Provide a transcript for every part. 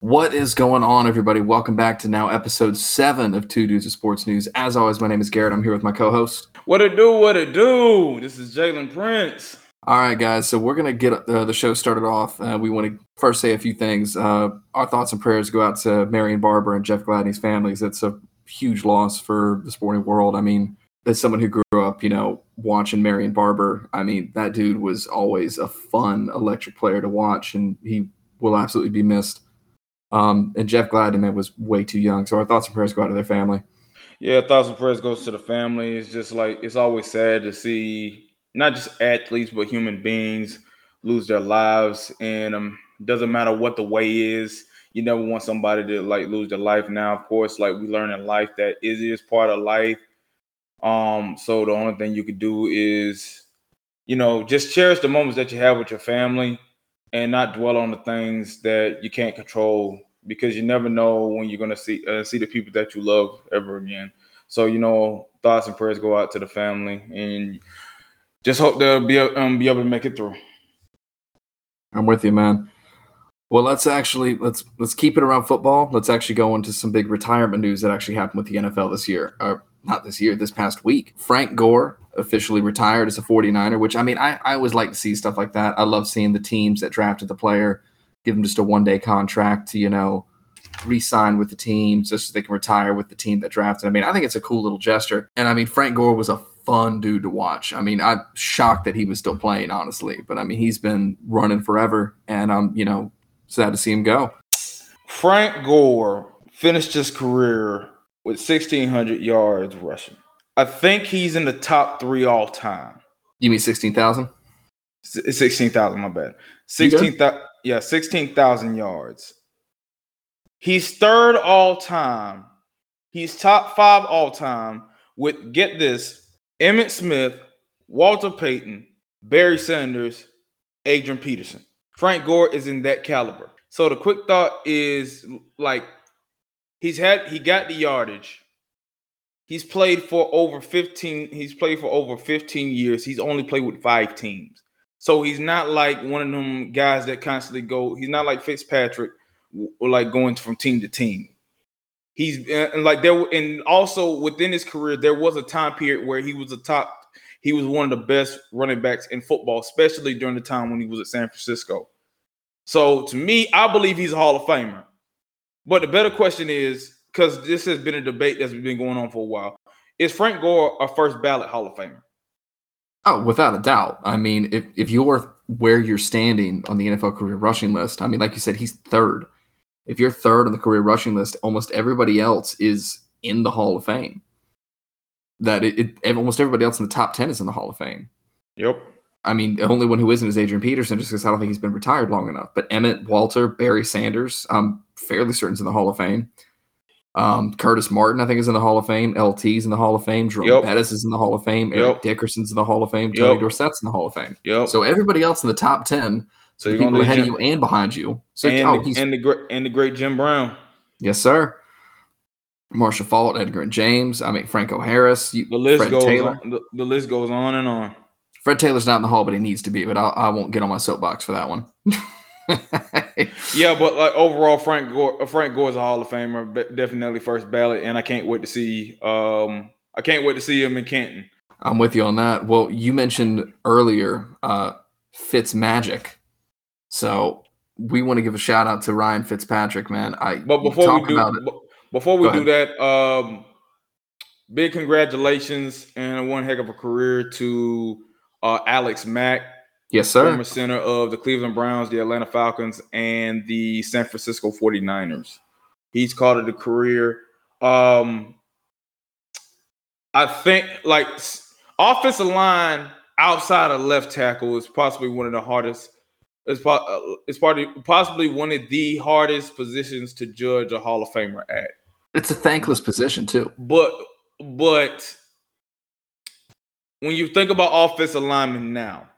What is going on, everybody? Welcome back to now episode seven of Two Dudes of Sports News. As always, my name is Garrett. I'm here with my co-host. What it do? What it do? This is Jalen Prince. All right, guys. So we're gonna get uh, the show started off. Uh, we want to first say a few things. Uh, our thoughts and prayers go out to Marion Barber and Jeff Gladney's families. It's a huge loss for the sporting world. I mean, as someone who grew up, you know, watching Marion Barber, I mean, that dude was always a fun, electric player to watch, and he will absolutely be missed. Um, and Jeff Gladney was way too young. So our thoughts and prayers go out to their family. Yeah, thoughts and prayers goes to the family. It's just like it's always sad to see not just athletes but human beings lose their lives, and um, doesn't matter what the way is. You never want somebody to like lose their life. Now, of course, like we learn in life that is part of life. Um, so the only thing you could do is, you know, just cherish the moments that you have with your family and not dwell on the things that you can't control because you never know when you're going to see uh, see the people that you love ever again. So you know, thoughts and prayers go out to the family, and just hope they'll be um, be able to make it through. I'm with you, man. Well, let's actually let's let's keep it around football. Let's actually go into some big retirement news that actually happened with the NFL this year. Uh, not this year, this past week. Frank Gore officially retired as a 49er, which I mean, I, I always like to see stuff like that. I love seeing the teams that drafted the player give them just a one day contract to, you know, re sign with the team just so they can retire with the team that drafted. I mean, I think it's a cool little gesture. And I mean, Frank Gore was a fun dude to watch. I mean, I'm shocked that he was still playing, honestly. But I mean, he's been running forever. And I'm, you know, sad to see him go. Frank Gore finished his career with 1,600 yards rushing. I think he's in the top three all time. You mean 16,000? 16,000, my bad. 16,000, yeah, 16,000 yards. He's third all time. He's top five all time with, get this, Emmitt Smith, Walter Payton, Barry Sanders, Adrian Peterson. Frank Gore is in that caliber. So the quick thought is like he's had he got the yardage. He's played for over 15 he's played for over 15 years. He's only played with 5 teams. So he's not like one of them guys that constantly go he's not like Fitzpatrick or like going from team to team. He's and like there and also within his career there was a time period where he was a top he was one of the best running backs in football, especially during the time when he was at San Francisco. So to me, I believe he's a Hall of Famer. But the better question is because this has been a debate that's been going on for a while: Is Frank Gore a first ballot Hall of Famer? Oh, without a doubt. I mean, if if you're where you're standing on the NFL career rushing list, I mean, like you said, he's third. If you're third on the career rushing list, almost everybody else is in the Hall of Fame. That it, it almost everybody else in the top ten is in the Hall of Fame. Yep. I mean, the only one who isn't is Adrian Peterson, just because I don't think he's been retired long enough. But Emmitt, Walter, Barry Sanders, I'm fairly certain is in the Hall of Fame. Um, Curtis Martin, I think, is in the Hall of Fame. LT's in the Hall of Fame. Jerome Yep. Bettis is in the Hall of Fame. Yep. Eric Dickerson's in the Hall of Fame. Tony Yep. Dorsett's in the Hall of Fame. Yep. So everybody else in the top ten, So you're people ahead Jim, of you and behind you. So and, oh, the, and the great and the great Jim Brown. yes, sir. Marshall Faulk, Edgar and James. I mean, Franco Harris. You, The list Fred goes Taylor. on. The, the list goes on and on. Fred Taylor's not in the Hall, but he needs to be. But I'll, I won't get on my soapbox for that one. Yeah, but like overall, Frank Gore, uh, Frank Gore's a Hall of Famer, definitely first ballot, and I can't wait to see. Um, I can't wait to see him in Canton. I'm with you on that. Well, you mentioned earlier uh, Fitz Magic, so we want to give a shout out to Ryan Fitzpatrick, man. I But before we do, it, b- before we do that, um, big congratulations and one heck of a career to uh, Alex Mack, yes, sir. former center of the Cleveland Browns, the Atlanta Falcons, and the San Francisco 49ers. He's called it a career. Um, I think like offensive line outside of left tackle is possibly one of the hardest. It's, po- uh, it's probably possibly one of the hardest positions to judge a Hall of Famer at. It's a thankless position too. But but when you think about offensive linemen now,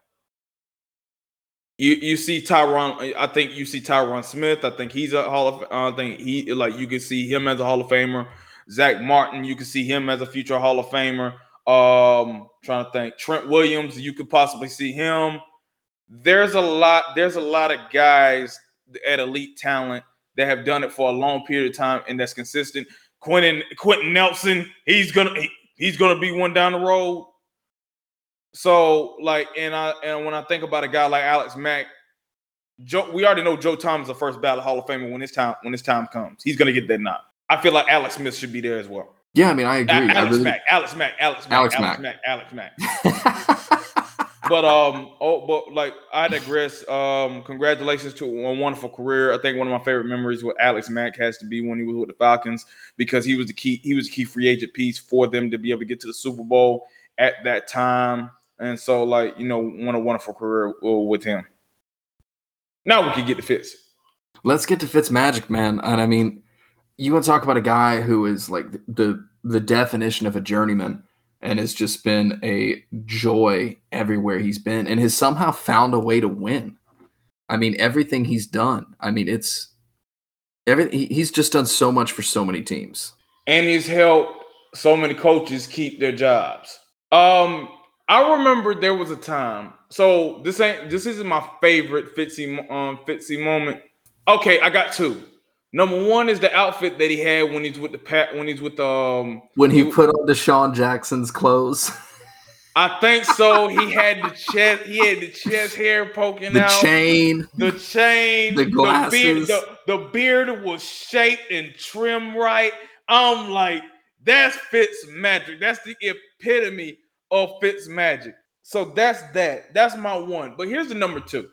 you you see Tyron. I think you see Tyron Smith. I think he's a Hall of. I think he like you can see him as a Hall of Famer. Zach Martin, you can see him as a future Hall of Famer. Um, trying to think. Trent Williams, you could possibly see him. There's a lot. There's a lot of guys at elite talent that have done it for a long period of time and that's consistent. Quenton Quenton Nelson, he's gonna he, he's gonna be one down the road. So like, and I and when I think about a guy like Alex Mack, Joe, we already know Joe Thomas is the first ballot Hall of Famer when his time when his time comes. He's gonna get that nod. I feel like Alex Smith should be there as well. Yeah, I mean, I agree. Alex I really, Mack, Alex Mack, Alex Mack, Alex Alex Mack. Mack, Alex Mack. but um, oh, but like I digress. Um, congratulations to a wonderful career. I think one of my favorite memories with Alex Mack has to be when he was with the Falcons because he was the key. He was the key free agent piece for them to be able to get to the Super Bowl at that time. And so, like you know, one a wonderful career with him. Now we can get to Fitz. Let's get to Fitz Magic, man. And I mean, you want to talk about a guy who is like the the definition of a journeyman and has just been a joy everywhere he's been and has somehow found a way to win. I mean, everything he's done. I mean, it's everything he's just done so much for so many teams. and he's helped so many coaches keep their jobs. Um, I remember there was a time. So this ain't this isn't my favorite Fitzy um Fitzy moment. Okay, I got two. Number one is the outfit that he had when he's with the pat when he's with the um When he he- put on DeSean Jackson's clothes, I think so. He had the chest, he had the chest hair poking the out. The chain, the chain, The beard, glasses. the, the beard was shaped and trimmed right. I'm like, that's Fitz magic. That's the epitome of Fitz magic. So that's that. That's my one. But here's the number two.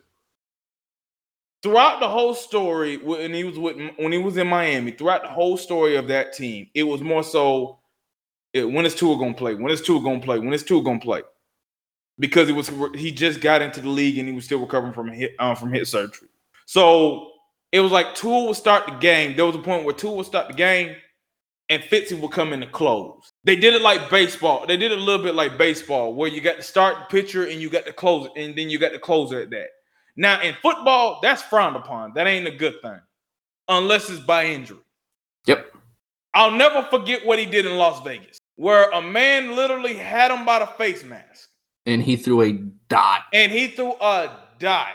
Throughout the whole story, when he was with when he was in Miami, throughout the whole story of that team, it was more so it, when is Tua gonna play? When is Tua gonna play? When is Tua gonna play? Because it was he just got into the league and he was still recovering from hit um, from hip surgery. So it was like Tua would start the game. There was a point where Tua would start the game and Fitzy would come in to close. They did it like baseball. They did it a little bit like baseball, where you got to start the pitcher and you got to close and then you got the closer at that. Now in football, that's frowned upon. That ain't a good thing, unless it's by injury. Yep. I'll never forget what he did in Las Vegas, where a man literally had him by the face mask and he threw a dot. and he threw a dot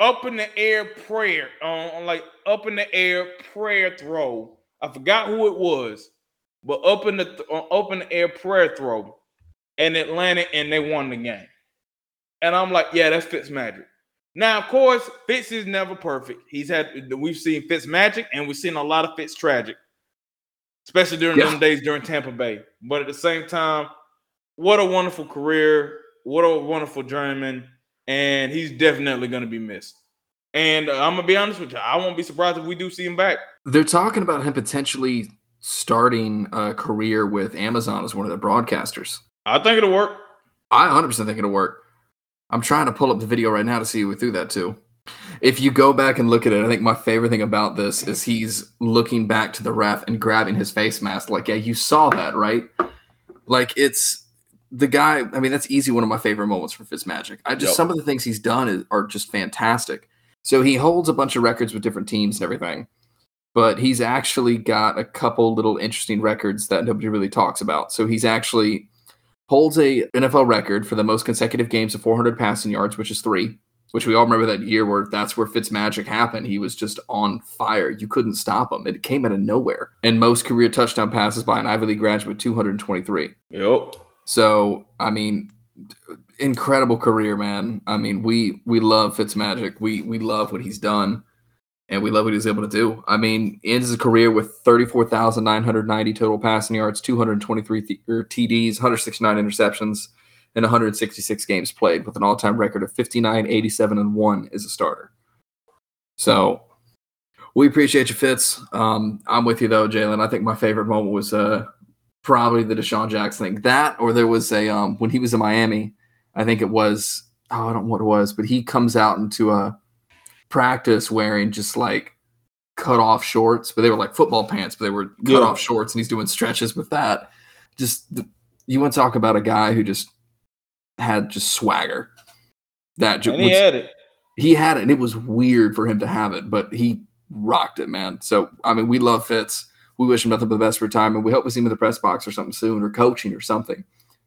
up in the air prayer on on, like up in the air prayer throw. I forgot who it was, but up in the th- uh, up in the air prayer throw, and it landed and they won the game. And I'm like, yeah, that's Fitz magic. Now, of course, Fitz is never perfect. He's had we've seen Fitz magic and we've seen a lot of Fitz tragic, especially during Yeah. them days during Tampa Bay. But at the same time, what a wonderful career, what a wonderful journeyman, and he's definitely going to be missed. And uh, I'm gonna be honest with you, I won't be surprised if we do see him back. They're talking about him potentially starting a career with Amazon as one of their broadcasters. I think it'll work. I 100% think it'll work. I'm trying to pull up the video right now to see who threw that to. If you go back and look at it, I think my favorite thing about this is he's looking back to the ref and grabbing his face mask. Like, yeah, you saw that, right? Like, it's the guy. I mean, that's easy. One of my favorite moments from Fitzmagic. I just Yep. some of the things he's done is, are just fantastic. So he holds a bunch of records with different teams and everything, but he's actually got a couple little interesting records that nobody really talks about. So he's actually holds a NFL record for the most consecutive games of 400 passing yards, which is three. Which we all remember that year where that's where Fitzmagic happened. He was just on fire. You couldn't stop him. It came out of nowhere. And most career touchdown passes by an Ivy League graduate, 223. Yep. So, I mean, incredible career, man. I mean, we we love Fitzmagic. We we love what he's done, and we love what he's able to do. I mean, ends his career with thirty four thousand nine hundred ninety total passing yards, two hundred twenty three th- TDs, one hundred sixty nine interceptions, and one hundred sixty six games played, with an all time record of 59, 87, and one as a starter. So. We appreciate you, Fitz. Um, I'm with you though, Jalen. I think my favorite moment was uh, probably the DeSean Jackson thing. That or there was a um when he was in Miami, I think it was oh I don't know what it was, but he comes out into a practice wearing just like cut off shorts, but they were like football pants, but they were cut Yeah. off shorts, and he's doing stretches with that. Just the, you want to talk about a guy who just had just swagger. That ju- And he was- had it. he had it, and it was weird for him to have it, but he rocked it, man. So I mean, we love Fitz. We wish him nothing but the best for retirement. We hope we see him in the press box or something soon, or coaching or something.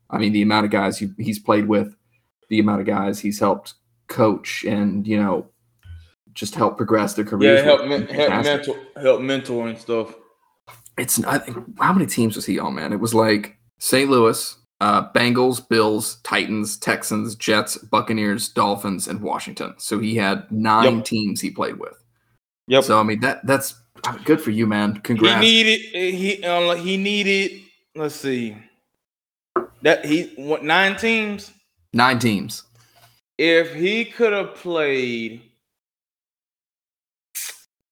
I mean, the amount of guys he, he's played with, the amount of guys he's helped coach, and you know, just help progress their careers. Yeah, help, men, help mental, help mentor and stuff. It's I think how many teams was he on, man? It was like St. Louis, uh, Bengals, Bills, Titans, Texans, Jets, Buccaneers, Dolphins, and Washington. So he had nine yep. teams he played with. Yep. So I mean that that's good for you, man. Congrats. He needed he uh, he needed. Let's see. That he what nine teams? Nine teams. If he could have played,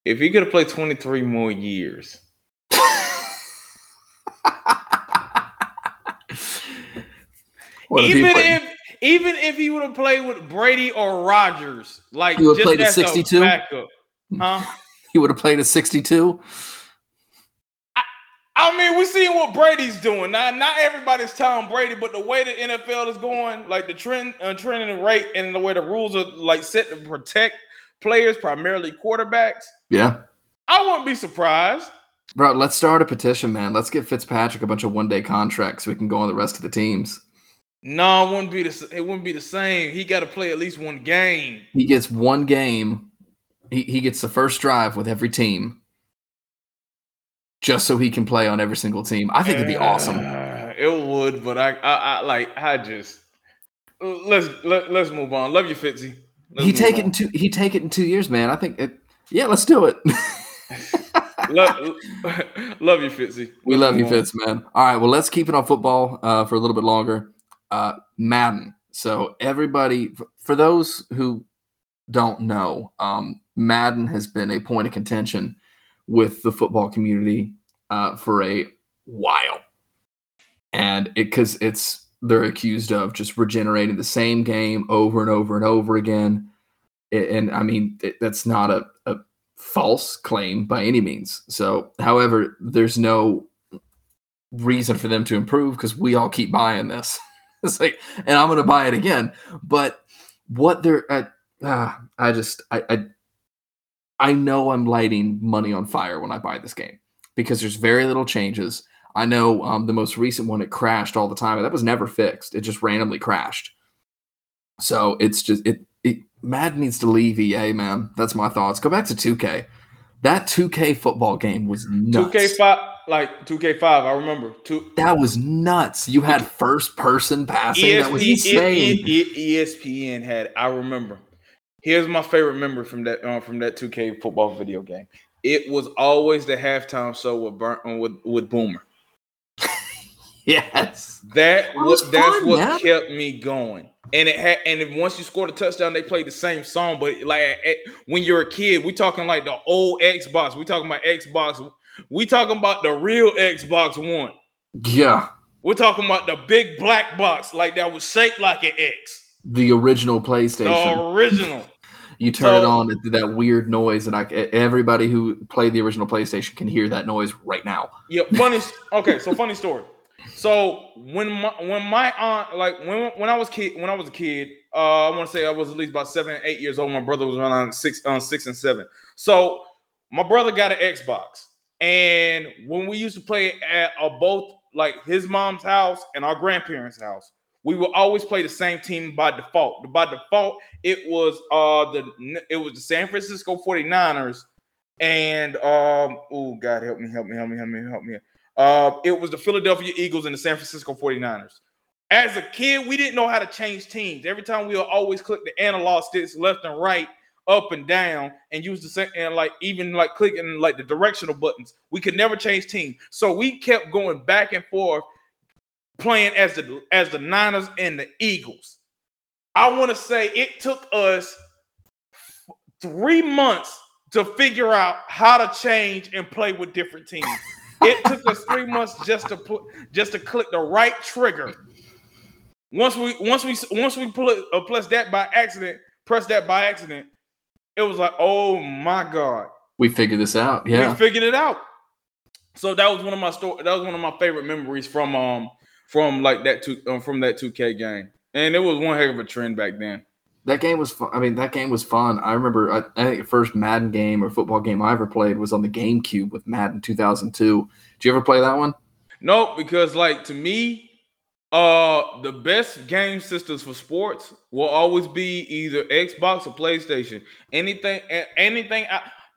if he could have played twenty three more years. even if even if he would have played with Brady or Rodgers, like he would have played at 62 backup, huh? he would have played at 62. I, mean, we're seeing what Brady's doing. Now, not everybody's Tom Brady, but the way the NFL is going, like the trend, uh, trend and rate, and the way the rules are like set to protect players, primarily quarterbacks. Yeah, I wouldn't be surprised. Bro, let's start a petition, man. Let's get Fitzpatrick a bunch of one day contracts so we can go on the rest of the teams. No, it wouldn't be the it wouldn't be the same. He got to play at least one game. He gets one game. He he gets the first drive with every team, just so he can play on every single team. I think it'd be awesome. Uh, it would, but I, I I like I just let's let, let's move on. Love you, Fitzy. he take it in two. He take it in two years, man. I think it. Yeah, let's do it. love, love you, Fitzy. Let's we love you, on. Fitz, man. All right, well, let's keep it on football uh, for a little bit longer uh, Madden. So everybody, for those who don't know, um, Madden has been a point of contention with the football community uh, for a while, and it because it's they're accused of just regenerating the same game over and over and over again. And I mean, it, that's not a, a false claim by any means. So, however, there's no reason for them to improve because we all keep buying this. it's like, and I'm going to buy it again. But what they're, uh, uh, I just, I, I, I know I'm lighting money on fire when I buy this game because there's very little changes. I know um, the most recent one it crashed all the time, and that was never fixed. It just randomly crashed. So it's just it. it Mad needs to leave EA, man. That's my thoughts. Go back to 2K. That 2K football game was nuts. 2K5 like 2K5. I remember. Two, that was nuts. You had first person passing. ESP, that was insane. ESPN had. I remember. Here's my favorite memory from that uh, from that 2K football video game. It was always the halftime show with Burnt uh, with with Boomer. yes, that was, was that's fun, what man. kept me going. And it had, and if once you scored a touchdown, they played the same song. But like when you're a kid, we talking like the old Xbox. We talking about Xbox we talking about the real Xbox One. Yeah. We're talking about the big black box, like that was shaped like an X. The original PlayStation. The original. You turn so, it on, it that weird noise, and I everybody who played the original PlayStation can hear that noise right now. Yeah, funny. okay, so funny story. So when my when my aunt like when when I was kid when I was a kid, uh, I want to say I was at least about seven eight years old. My brother was around six on uh, six and seven. So my brother got an Xbox. And when we used to play at uh, both like his mom's house and our grandparents' house, we would always play the same team by default. By default, it was uh the it was the San Francisco 49ers and um oh god help me help me help me help me help me. Uh it was the Philadelphia Eagles and the San Francisco 49ers. As a kid, we didn't know how to change teams. Every time we would always click the analog sticks left and right up and down and use the same and like even like clicking like the directional buttons. We could never change team. So we kept going back and forth playing as the as the Niners and the Eagles. I want to say it took us three months to figure out how to change and play with different teams. it took us three months just to put just to click the right trigger. Once we once we once we pull it, uh, plus that by accident, press that by accident, it was like, oh my god, we figured this out. Yeah, we figured it out. So that was one of my story. That was one of my favorite memories from um from like that two um, from that two K game, and it was one heck of a trend back then. That game was fun. I mean, that game was fun. I remember. I, I think the first Madden game or football game I ever played was on the GameCube with Madden 2002. Did you ever play that one? No, because like to me, Uh, the best game systems for sports will always be either Xbox or PlayStation. Anything, anything,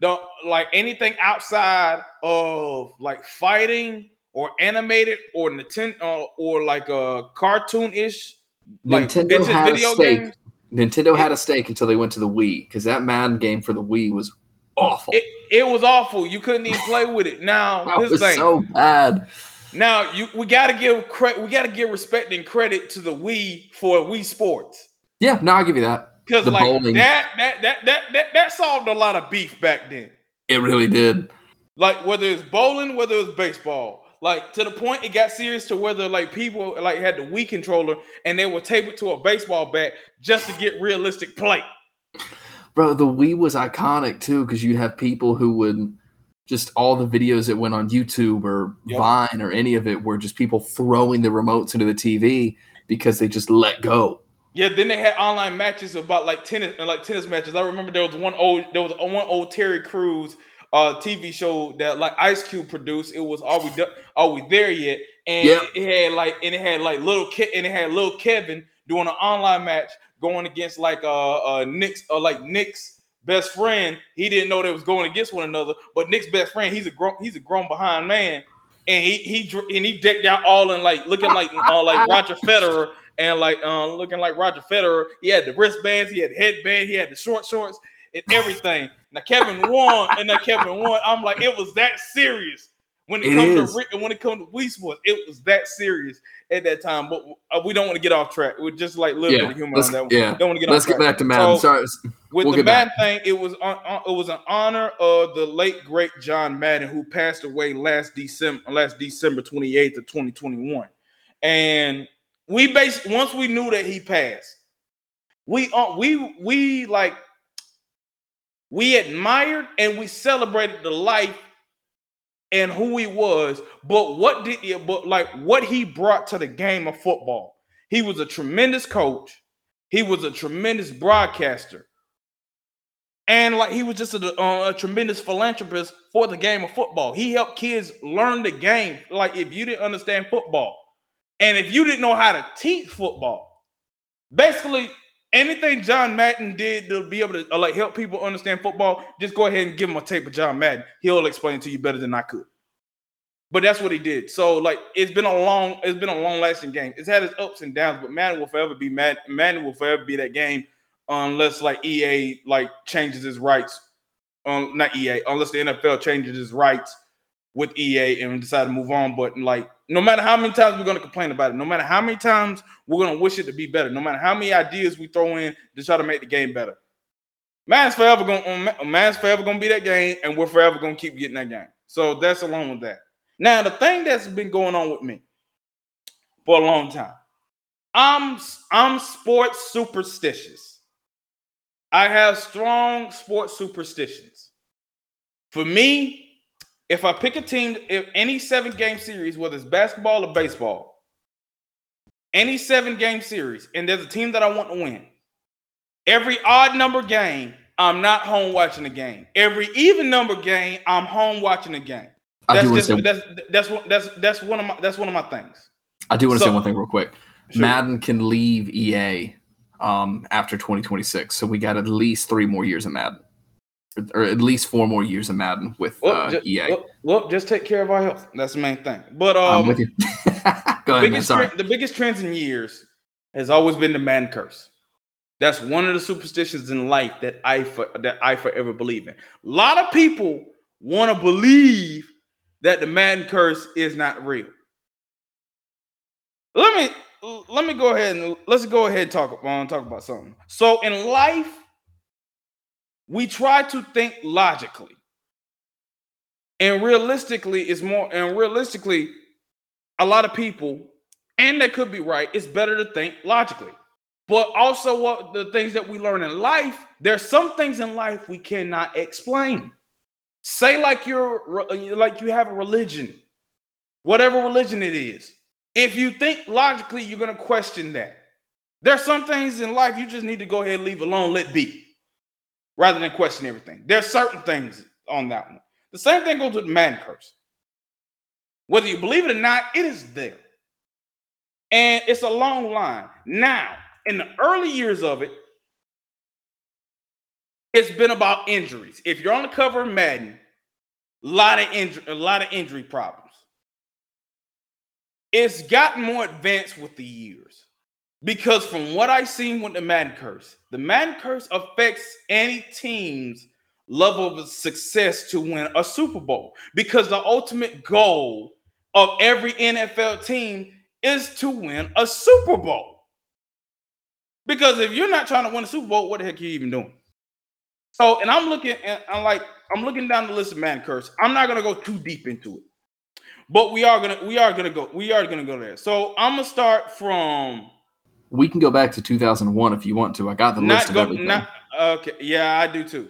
don't like anything outside of like fighting or animated or Nintendo uh, or like a cartoon ish. Like Nintendo had a stake. Games. Nintendo had a stake until they went to the Wii because that Madden game for the Wii was awful. It, it was awful. You couldn't even play with it. Now that this was thing, so bad. Now you we gotta give credit. We gotta give respect and credit to the Wii for Wii Sports. Yeah, no, I'll give you that. Because like bowling. that, that that that that that solved a lot of beef back then. It really did. Like whether it's bowling, whether it's baseball, like to the point it got serious to whether like people like had the Wii controller and they would tape it to a baseball bat just to get realistic play. Bro, the Wii was iconic too because you'd have people who would just all the videos that went on YouTube or yep. Vine or any of it were just people throwing the remotes into the TV because they just let go. Yeah, then they had online matches about like tennis and like tennis matches. I remember there was one old there was one old Terry Crews uh TV show that like Ice Cube produced. It was are we do- are we there yet? And yep. it had like and it had like little kid and it had little Kevin doing an online match going against like uh uh Nick's uh like Nick's best friend. He didn't know they was going against one another, but Nick's best friend, he's a grown he's a grown behind man. And he he and he decked out all in like looking like uh, like Roger Federer and like uh, looking like Roger Federer. He had the wristbands, he had the headband, he had the short shorts and everything. Now Kevin won, and now Kevin won. I'm like, it was that serious when it, it comes is. to when it comes to Wii Sports. It was that serious at that time. But uh, we don't want to get off track. We're just like a little yeah, bit of humor on that. Yeah, don't want to get. Let's get back to Madden. So, Sorry, with we'll the Madden thing, it was on, on, it was an honor of the late great John Madden, who passed away last December last December 28th of 2021, and we based once we knew that he passed, we uh, we we like we admired and we celebrated the life and who he was, but what did he, but like what he brought to the game of football. He was a tremendous coach. He was a tremendous broadcaster. And like he was just a, uh, a, tremendous philanthropist for the game of football. He helped kids learn the game. Like if you didn't understand football, and if you didn't know how to teach football, basically anything John Madden did to be able to uh, like help people understand football, just go ahead and give him a tape of John Madden. He'll explain it to you better than I could. But that's what he did. So like it's been a long, it's been a long lasting game. It's had its ups and downs, but Madden will forever be Madden. Madden will forever be that game unless like EA like changes his rights. Um, not EA, unless the NFL changes his rights with EA and decide to move on. But like, no matter how many times we're to complain about it, no matter how many times we're to wish it to be better, no matter how many ideas we throw in to try to make the game better, man's forever going um, man's forever to be that game, and we're forever to keep getting that game. So that's along with that. Now, the thing that's been going on with me for a long time, I'm I'm sports superstitious. I have strong sports superstitions. For me, if I pick a team, if any seven game series, whether it's basketball or baseball, any seven game series, and there's a team that I want to win, every odd number game, I'm not home watching the game. Every even number game, I'm home watching the game. That's just that's that's one that's that's one of my that's one of my things. I do want to so, say one thing real quick. Sure. Madden can leave EA um, after 2026, so we got at least three more years of Madden or at least four more years of Madden with well, uh, just, EA. Well, well, just take care of our health. That's the main thing. But um, I'm with you. Go ahead, biggest man, the biggest trends in years has always been the Madden curse. That's one of the superstitions in life that I for, that I forever believe in. A lot of people want to believe that the Madden curse is not real. Let me let me go ahead and let's go ahead and talk. To talk about something. So in life, we try to think logically. And realistically, is more and realistically, a lot of people, and that could be right, it's better to think logically. But also, what the things that we learn in life, there's some things in life we cannot explain. Say like you're like you have a religion, whatever religion it is. If you think logically, you're gonna question that. There's some things in life you just need to go ahead and leave alone, let be rather than question everything. There's certain things on that one. The same thing goes with man curse. Whether you believe it or not, it is there. And it's a long line. Now, in the early years of it, it's been about injuries. If you're on the cover of Madden, a lot of injury, a lot of injury problems. It's gotten more advanced with the years. Because from what I've seen with the Madden curse, the Madden curse affects any team's level of success to win a Super Bowl. Because the ultimate goal of every NFL team is to win a Super Bowl. Because if you're not trying to win a Super Bowl, what the heck are you even doing? So, and I'm looking and I'm like, I'm looking down the list of man curse. I'm not gonna go too deep into it, but we are gonna we are gonna go we are gonna go there. So I'm gonna start from. We can go back to 2001 if you want to. I got the list go, of everything. Not, okay, yeah, I do too.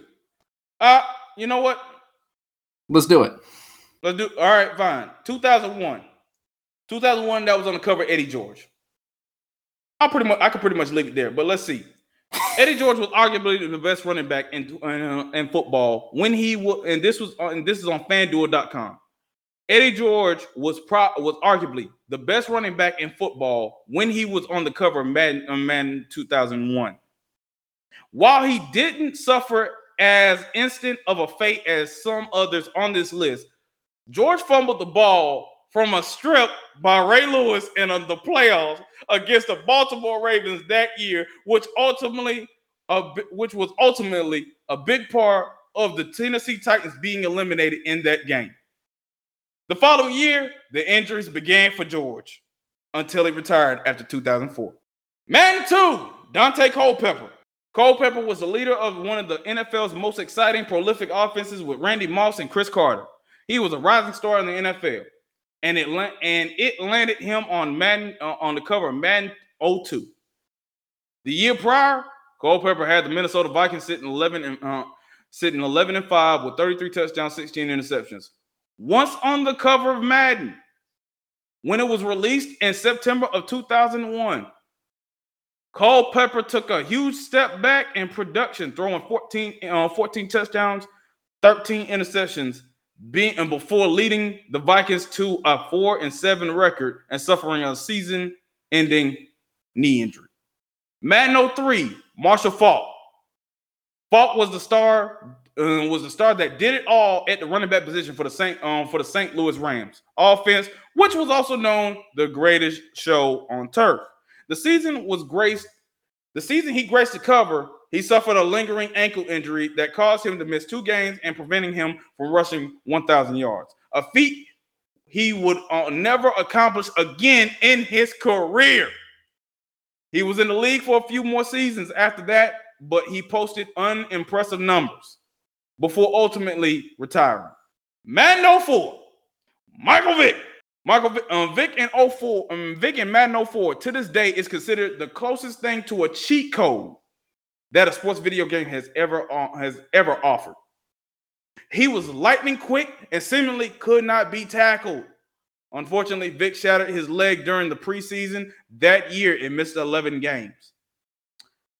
Uh, you know what? Let's do it. Let's do. All right, fine. 2001. 2001. That was on the cover. Eddie George. I pretty much I could pretty much leave it there. But let's see. Eddie George was arguably the best running back in uh, in football when he was, and this was and this is on FanDuel.com. Eddie George was pro was arguably the best running back in football when he was on the cover of Madden, uh, Madden 2001. While he didn't suffer as instant of a fate as some others on this list, George fumbled the ball from a strip by Ray Lewis in the playoffs against the Baltimore Ravens that year, which ultimately, which was ultimately a big part of the Tennessee Titans being eliminated in that game. The following year, the injuries began for George until he retired after 2004. Man two, Daunte Culpepper. Culpepper was the leader of one of the NFL's most exciting, prolific offenses with Randy Moss and Cris Carter. He was a rising star in the NFL and it and it landed him on Madden uh, on the cover of Madden 02. The year prior, Culpepper had the Minnesota Vikings sitting 11 and uh, sitting 11 and 5 with 33 touchdowns, 16 interceptions. Once on the cover of Madden, when it was released in September of 2001, Culpepper took a huge step back in production, throwing 14, uh, 14 touchdowns, 13 interceptions, being and before leading the Vikings to a four and seven record and suffering a season-ending knee injury. Madden 03, Marshall Faulk. Faulk was the star, uh, was the star that did it all at the running back position for the Saint um, for the St. Louis Rams offense, which was also known the greatest show on turf. The season was graced. The season he graced the cover he suffered a lingering ankle injury that caused him to miss two games and preventing him from rushing 1,000 yards. A feat he would uh, never accomplish again in his career. He was in the league for a few more seasons after that, but he posted unimpressive numbers before ultimately retiring. Man 04, Michael Vick. Michael Vick, um, Vick and 04, um, Vick and Madden 04 to this day is considered the closest thing to a cheat code that a sports video game has ever uh, has ever offered. He was lightning quick and seemingly could not be tackled. Unfortunately, Vick shattered his leg during the preseason that year and missed 11 games.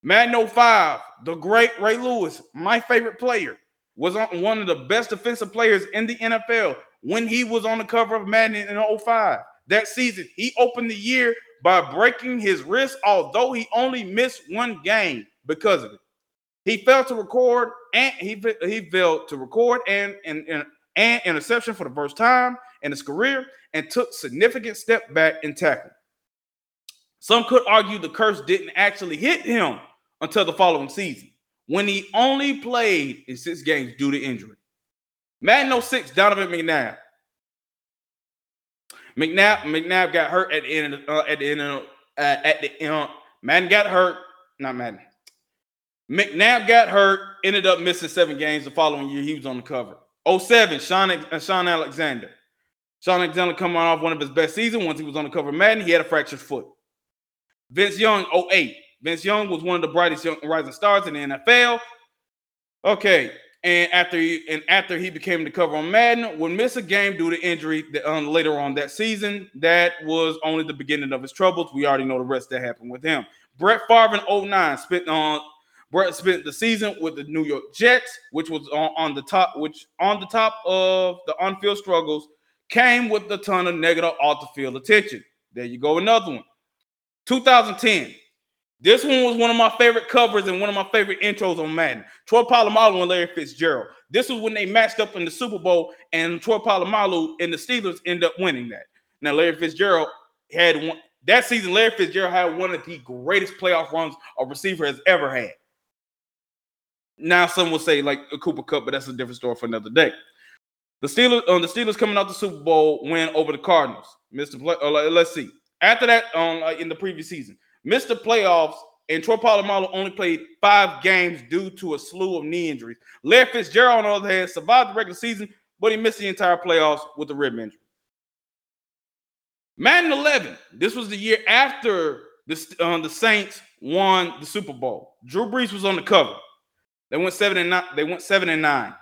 Madden 05, the great Ray Lewis, my favorite player, was on one of the best defensive players in the NFL when he was on the cover of Madden in 05. That season, he opened the year by breaking his wrist, although he only missed one game because of it. He failed to record and he he failed to record and and, and, and interception for the first time in his career and took significant step back in tackling. Some could argue the curse didn't actually hit him until the following season when he only played in six games due to injury. Madden 06, Donovan McNabb. McNabb McNabb got hurt at the end of, uh, at the end of, uh, at the uh, Madden got hurt, not Madden. McNabb got hurt, ended up missing seven games the following year. He was on the cover. 07, Sean, Shaun Alexander. Shaun Alexander coming off one of his best seasons. Once he was on the cover of Madden, he had a fractured foot. Vince Young, 08. Vince Young was one of the brightest young rising stars in the NFL. Okay, and after he and after he became the cover on Madden, would miss a game due to injury that, um, later on that season. That was only the beginning of his troubles. We already know the rest that happened with him. Brett Favre in 09 spent on Brett spent the season with the New York Jets, which was on, on the top, which on the top of the on-field struggles came with a ton of negative off the field attention. There you go, another one. 2010. This one was one of my favorite covers and one of my favorite intros on Madden. Troy Polamalu and Larry Fitzgerald. This was when they matched up in the Super Bowl, and Troy Polamalu and the Steelers end up winning that. Now, Larry Fitzgerald had one that season. Larry Fitzgerald had one of the greatest playoff runs a receiver has ever had. Now, some will say like a Cooper Kupp, but that's a different story for another day. The Steelers, um, the Steelers coming out the Super Bowl win over the Cardinals. Mr. Play, uh, let's see. After that, um, uh, in the previous season, missed the playoffs, and Troy Polamalu only played five games due to a slew of knee injuries. Larry Fitzgerald, on the other hand, survived the regular season, but he missed the entire playoffs with a rib injury. Madden 11. This was the year after the, um, the Saints won the Super Bowl. Drew Brees was on the cover. They went seven and nine. They went seven and nine.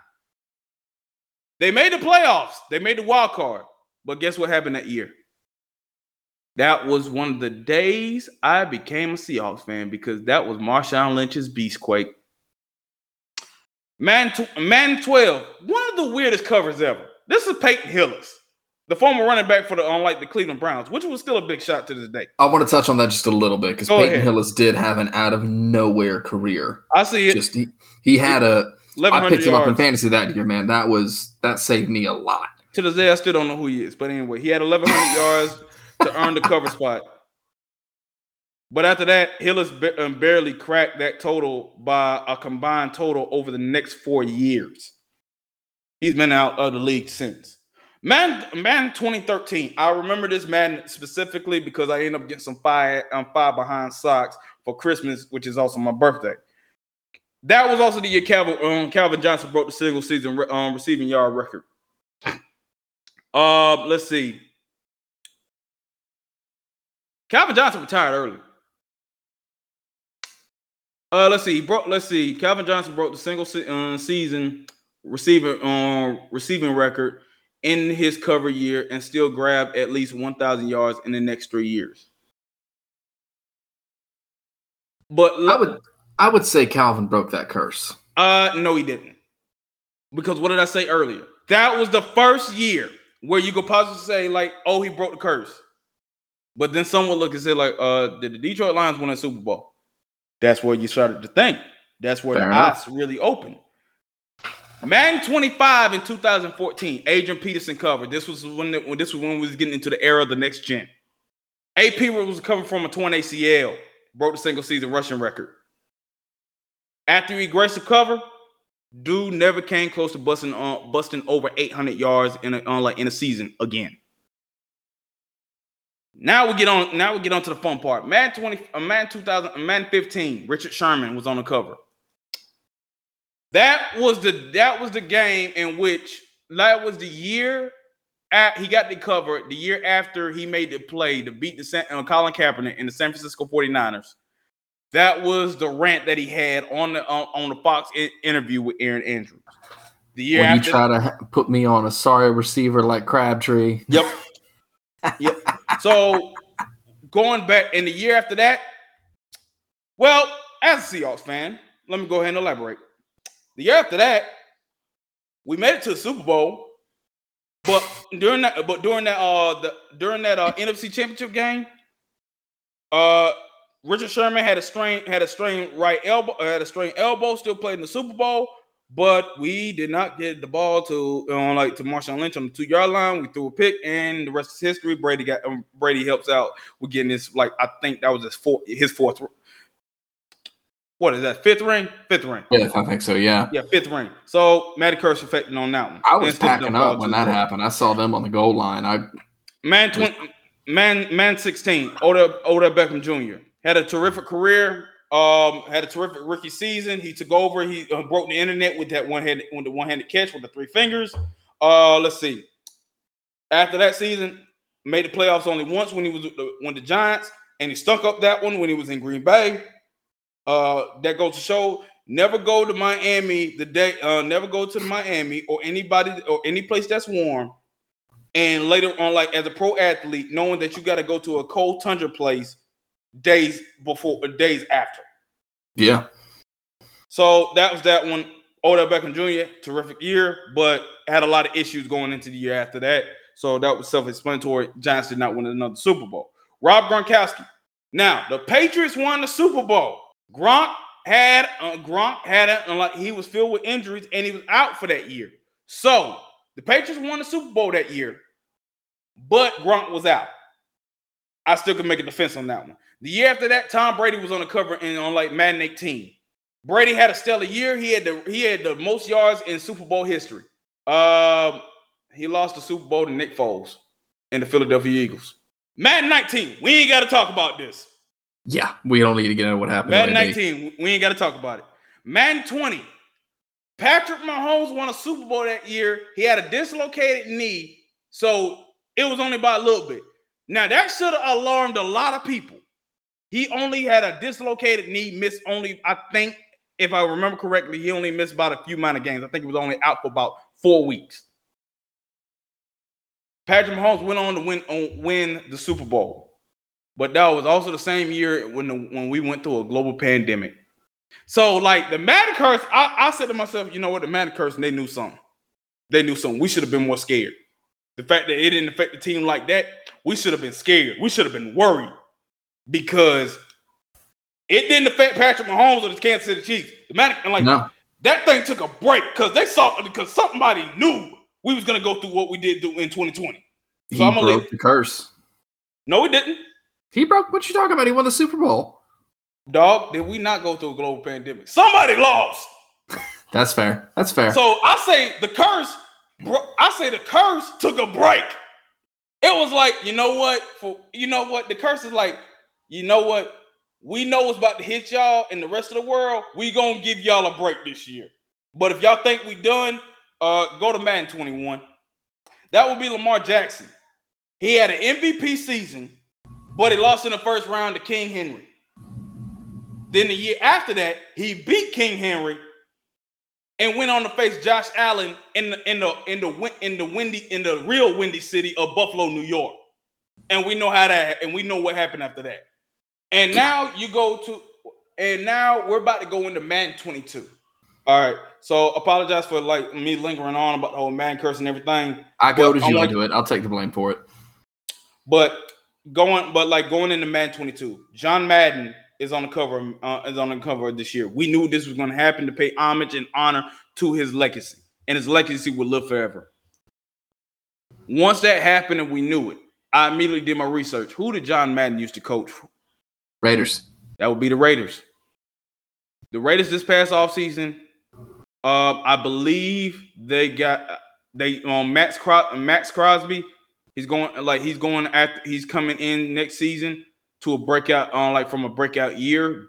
They made the playoffs. They made the wild card. But guess what happened that year? That was one of the days I became a Seahawks fan because that was Marshawn Lynch's Beastquake. Man, Man 12, one of the weirdest covers ever. This is Peyton Hillis, the former running back for the um, unlike the Cleveland Browns, which was still a big shot to this day. I want to touch on that just a little bit because Peyton ahead. Hillis did have an out of nowhere career. I see it. Just he, he had a. I picked him up in fantasy that year, man. That was that saved me a lot. To this day, I still don't know who he is, but anyway, he had 1,100 yards to earn the cover spot. But after that, Hillis um, barely cracked that total by a combined total over the next four years. He's been out of the league since. Man, man, 2013. I remember this man specifically because I ended up getting some five um, five behind socks for Christmas, which is also my birthday. That was also the year Calvin, um, Calvin Johnson broke the single season um, receiving yard record. Uh, let's see. Calvin Johnson retired early. Uh, let's see. He broke. Let's see. Calvin Johnson broke the single se- uh, season receiving uh, receiving record in his cover year and still grabbed at least 1,000 yards in the next three years. But I would I would say Calvin broke that curse. Uh, no, he didn't. Because what did I say earlier? That was the first year where you could possibly say like, oh, he broke the curse. But then someone look and say, like, uh, did the Detroit Lions win a Super Bowl? That's where you started to think. That's where Fair the eyes really opened. Madden 25 in 2014, Adrian Peterson covered. This was when, the, when this was when we was getting into the era of the next gen. AP was coming from a torn ACL, broke the single season rushing record. After he graced the cover, dude never came close to busting uh, busting over 800 yards in a, uh, like in a season again. Now we get on. Now we get on to the fun part. Man twenty, a uh, man two thousand, a man fifteen. Richard Sherman was on the cover. That was the that was the game in which that was the year at, he got the cover. The year after he made the play to beat the uh, Colin Kaepernick in the San Francisco 49ers. That was the rant that he had on the on, on the Fox interview with Erin Andrews. The year when after, you try to put me on a sorry receiver like Crabtree. Yep. yep. So going back in the year after that, well, as a Seahawks fan, let me go ahead and elaborate. The year after that, we made it to the Super Bowl, but during that, but during that, uh, the during that uh, NFC Championship game, uh, Richard Sherman had a strain, had a strain right elbow, had a strain elbow, still played in the Super Bowl. But we did not get the ball to on like to Marshawn Lynch on the two yard line. We threw a pick, and the rest is history. Brady got um, Brady helps out with getting this. Like I think that was his fourth, his fourth. What is that? Fifth ring? Fifth ring? Yeah, I think so. Yeah. Yeah, fifth ring. So Matty Curse affecting on that one. I was packing up when that happened. I saw them on the goal line. I man, 20, man, man, sixteen. Odell Beckham Jr. had a terrific career um, had a terrific rookie season. He took over. He uh, broke the internet with that one hand, with the one handed catch with the three fingers. Uh, let's see. After that season, made the playoffs only once when he was when the Giants, and he stuck up that one when he was in Green Bay. Uh, that goes to show never go to Miami the day. Uh, never go to Miami or anybody or any place that's warm. And later on, like as a pro athlete, knowing that you got to go to a cold tundra place days before days after. Yeah. So that was that one. Odell Beckham Jr. terrific year, but had a lot of issues going into the year after that. So that was self-explanatory. Giants did not win another Super Bowl. Rob Gronkowski, Now the Patriots won the Super Bowl. Gronk had uh, Gronk had a, like he was filled with injuries and he was out for that year. So the Patriots won the Super Bowl that year, but Gronk was out. I still can make a defense on that one. The year after that, Tom Brady was on the cover and on like Madden 18. Brady had a stellar year. He had the he had the most yards in Super Bowl history. Um, he lost the Super Bowl to Nick Foles and the Philadelphia Eagles. Madden 19. We ain't got to talk about this. Yeah, we don't need to get into what happened. Madden 19. We ain't got to talk about it. Madden 20. Patrick Mahomes won a Super Bowl that year. He had a dislocated knee, so it was only by a little bit. Now that should have alarmed a lot of people. He only had a dislocated knee, missed only, I think, if I remember correctly, he only missed about a few minor games. I think he was only out for about four weeks. Patrick Mahomes went on to win on win the Super Bowl, but that was also the same year when the, when we went through a global pandemic. So, like the Madden curse, I, I said to myself, you know what, the Madden curse, they knew something. They knew something. We should have been more scared. The fact that it didn't affect the team like that, we should have been scared. We should have been worried because it didn't affect Patrick Mahomes or the Kansas City Chiefs. The Madden, like no. that thing took a break because they saw because somebody knew we was gonna go through what we did do in 2020. So he I'm broke leave. the curse. No, he didn't. He broke. What you talking about? He won the Super Bowl. Dog, did we not go through a global pandemic? Somebody lost. That's fair. That's fair. So I say the curse. I say the curse took a break. It was like, you know what? For you know what? The curse is like, you know what? We know what's about to hit y'all and the rest of the world. We gonna give y'all a break this year. But if y'all think we done, uh, go to Madden 21. That would be Lamar Jackson. He had an MVP season, but he lost in the first round to King Henry. Then the year after that, he beat King Henry and went on to face Josh Allen in the in the in the in the windy in the real windy city of Buffalo, New York. And we know how that and we know what happened after that. And now you go to and now we're about to go into Madden 22. All right. So apologize for like me lingering on about the whole man curse and everything. I go to you into it. I'll take the blame for it. But going, but like going into Madden 22, John Madden is on the cover. Uh, is on the cover this year. We knew this was going to happen to pay homage and honor to his legacy, and his legacy will live forever. Once that happened, and we knew it, I immediately did my research. Who did John Madden used to coach? Raiders. That would be the Raiders. The Raiders this past offseason uh, I believe they got they um Max Cros- Maxx Crosby. He's going like he's going after he's coming in next season to a breakout on uh, like from a breakout year.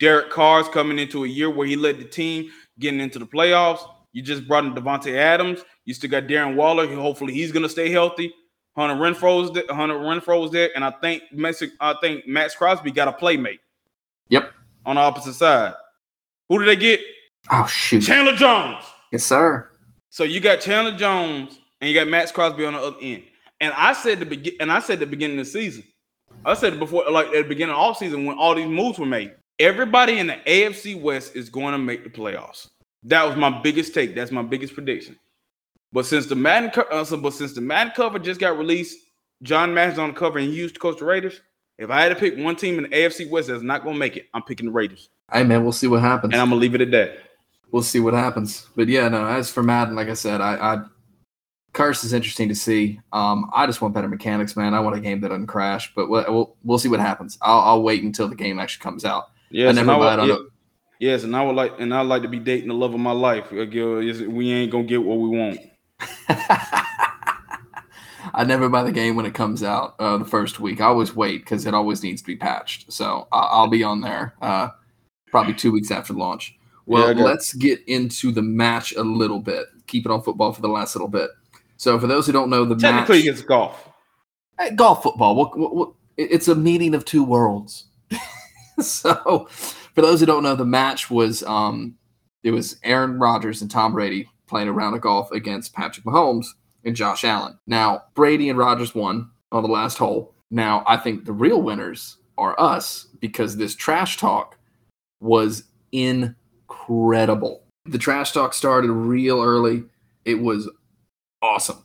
Derek Carr's coming into a year where he led the team getting into the playoffs. You just brought in Davante Adams. You still got Darren Waller. Hopefully he's gonna stay healthy. Hunter Renfrow's there, Hunter Renfrow's there, and I think I think Maxx Crosby got a playmate. Yep. On the opposite side. Who did they get? Oh shoot. Chandler Jones. Yes, sir. So you got Chandler Jones and you got Maxx Crosby on the other end. And I said the begin and I said the beginning of the season. I said before, like at the beginning of all season when all these moves were made. Everybody in the AFC West is going to make the playoffs. That was my biggest take. That's my biggest prediction. But since the Madden, uh, so, but since the Madden cover just got released, John Madden's on the cover and he used to coach the Raiders. If I had to pick one team in the AFC West that's not going to make it, I'm picking the Raiders. Hey man, we'll see what happens. And I'm gonna leave it at that we'll see what happens. But yeah, no. As for Madden, like I said, I, I Curse is interesting to see. Um, I just want better mechanics, man. I want a game that doesn't crash. But we'll we'll, we'll see what happens. I'll, I'll wait until the game actually comes out. Yes, I never and I would, yeah, yes, and I would like and I like to be dating the love of my life. We ain't gonna get what we want. I never buy the game when it comes out uh, the first week. I always wait because it always needs to be patched. So I'll, I'll be on there uh, probably two weeks after launch. Well, yeah, let's get into the match a little bit. Keep it on football for the last little bit. So, for those who don't know, the technically match, it's golf. Golf football. What, what, what, it's a meeting of two worlds. so, for those who don't know, the match was um, it was Aaron Rodgers and Tom Brady playing a round of golf against Patrick Mahomes and Josh Allen. Now, Brady and Rodgers won on the last hole. Now, I think the real winners are us because this trash talk was incredible. The trash talk started real early. It was awesome.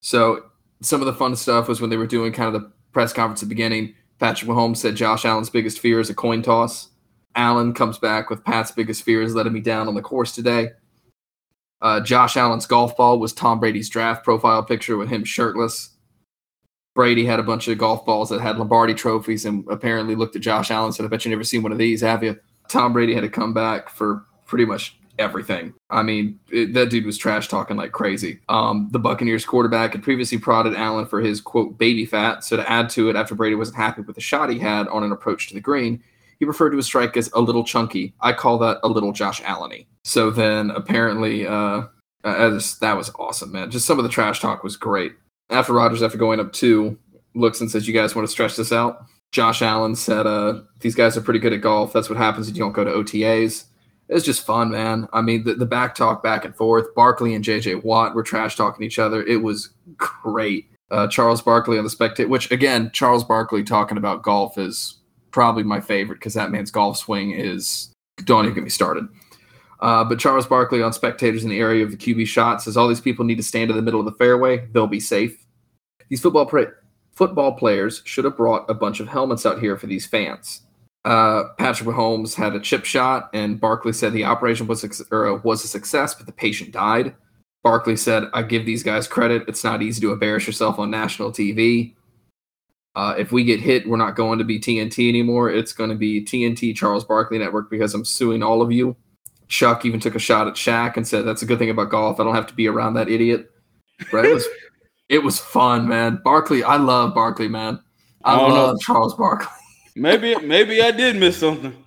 So some of the fun stuff was when they were doing kind of the press conference at the beginning. Patrick Mahomes said Josh Allen's biggest fear is a coin toss. Allen comes back with Pat's biggest fear is letting me down on the course today. Uh, Josh Allen's golf ball was Tom Brady's draft profile picture with him shirtless. Brady had a bunch of golf balls that had Lombardi trophies and apparently looked at Josh Allen and said, I bet you never seen one of these, have you? Tom Brady had to come back for pretty much everything. I mean, it, that dude was trash talking like crazy. Um, the Buccaneers quarterback had previously prodded Allen for his quote baby fat. So to add to it, after Brady wasn't happy with the shot he had on an approach to the green, he referred to his strike as a little chunky. I call that a little Josh Alleny. So then apparently, uh, uh, that was awesome, man. Just some of the trash talk was great. After Rodgers, after going up two, looks and says, "You guys want to stretch this out?" Josh Allen said, uh, "These guys are pretty good at golf. That's what happens if you don't go to OTAs." It was just fun, man. I mean, the, the back talk back and forth. Barkley and JJ Watt were trash talking each other. It was great. Uh, Charles Barkley on the spectator, which again, Charles Barkley talking about golf is probably my favorite because that man's golf swing is don't even get me started. Uh, but Charles Barkley on spectators in the area of the QB shot says all these people need to stand in the middle of the fairway. They'll be safe. These football pra- football players should have brought a bunch of helmets out here for these fans. Uh, Patrick Mahomes had a chip shot, and Barkley said the operation was or was a success, but the patient died. Barkley said, "I give these guys credit. It's not easy to embarrass yourself on national TV. Uh, if we get hit, we're not going to be TNT anymore. It's going to be TNT Charles Barkley Network because I'm suing all of you." Chuck even took a shot at Shaq and said, "That's a good thing about golf. I don't have to be around that idiot." Right? It was, it was fun, man. Barkley, I love Barkley, man. I, I love know. Charles Barkley. Maybe, maybe I did miss something.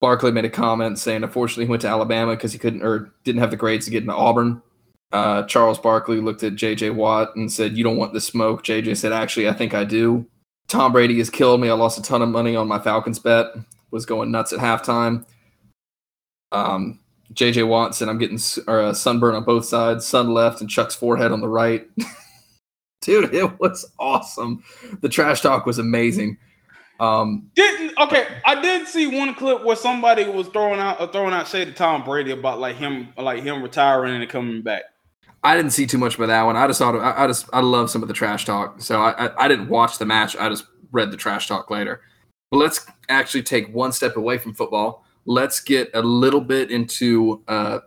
Barkley made a comment saying, unfortunately, he went to Alabama because he couldn't or didn't have the grades to get into Auburn. Uh, Charles Barkley looked at JJ Watt and said, You don't want the smoke. JJ said, Actually, I think I do. Tom Brady has killed me. I lost a ton of money on my Falcons bet, was going nuts at halftime. Um, JJ Watt said, I'm getting or, uh, sunburn on both sides, sun left and Chuck's forehead on the right. Dude, it was awesome. The trash talk was amazing. Um, didn't okay. I did see one clip where somebody was throwing out uh, throwing out shade to Tom Brady about like him like him retiring and coming back. I didn't see too much about that one. I just thought I, I just I love some of the trash talk. So I, I, I didn't watch the match. I just read the trash talk later. But let's actually take one step away from football. Let's get a little bit into uh,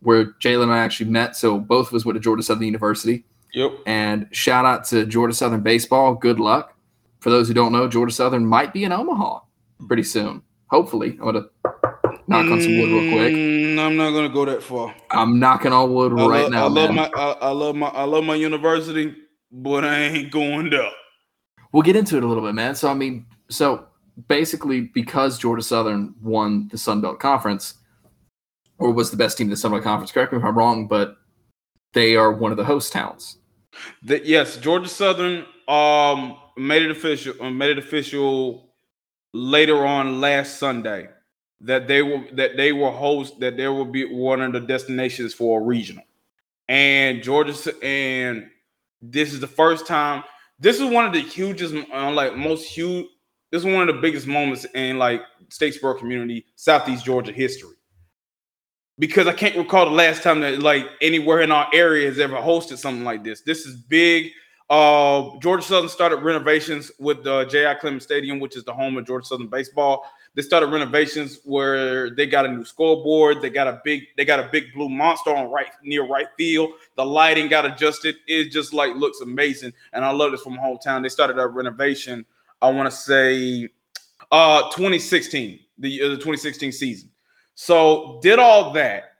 where Jalen and I actually met. So both of us went to Georgia Southern University. Yep. And shout out to Georgia Southern baseball. Good luck for those who don't know, Georgia Southern might be in Omaha pretty soon. Hopefully, I'm gonna knock on some wood real quick. Mm, I'm not gonna go that far. I'm knocking on wood I right love, now. I love man. my I, I, love my I love my university, but I ain't going there. We'll get into it a little bit, man. So I mean, so basically, because Georgia Southern won the Sun Belt Conference, or was the best team in the Sun Belt Conference. Correct me if I'm wrong, but they are one of the host towns. The, yes, Georgia Southern um made it official uh, made it official later on last Sunday that they will that they will host that there will be one of the destinations for a regional. And Georgia and this is the first time this is one of the hugest uh, like most huge this is one of the biggest moments in like Statesboro community, Southeast Georgia history. Because I can't recall the last time that like anywhere in our area has ever hosted something like this. This is big. Uh, Georgia Southern started renovations with the J.I. Clements Stadium, which is the home of Georgia Southern baseball. They started renovations where they got a new scoreboard. They got a big, they got a big blue monster on right near right field. The lighting got adjusted. It just like looks amazing, and I love this from hometown. They started a renovation. I want to say, uh, 2016, the uh, the 2016 season. So did all that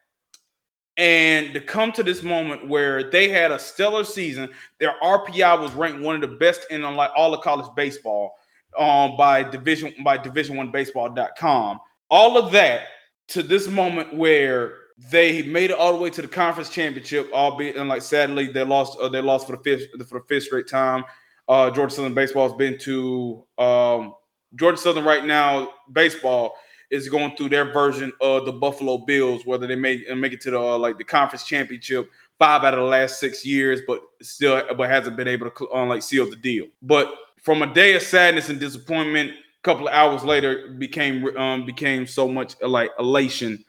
and to come to this moment where they had a stellar season, their RPI was ranked one of the best in like all of college baseball um, by division by division one baseball.com. All of that to this moment where they made it all the way to the conference championship, albeit and like sadly they lost uh, they lost for the fifth for the fifth straight time. Uh, Georgia Southern baseball has been to um, Georgia Southern right now baseball is going through their version of the Buffalo Bills, whether they make make it to the uh, like the conference championship five out of the last six years, but still but hasn't been able to uh, like seal the deal. But from a day of sadness and disappointment, a couple of hours later became um, became so much uh, like elation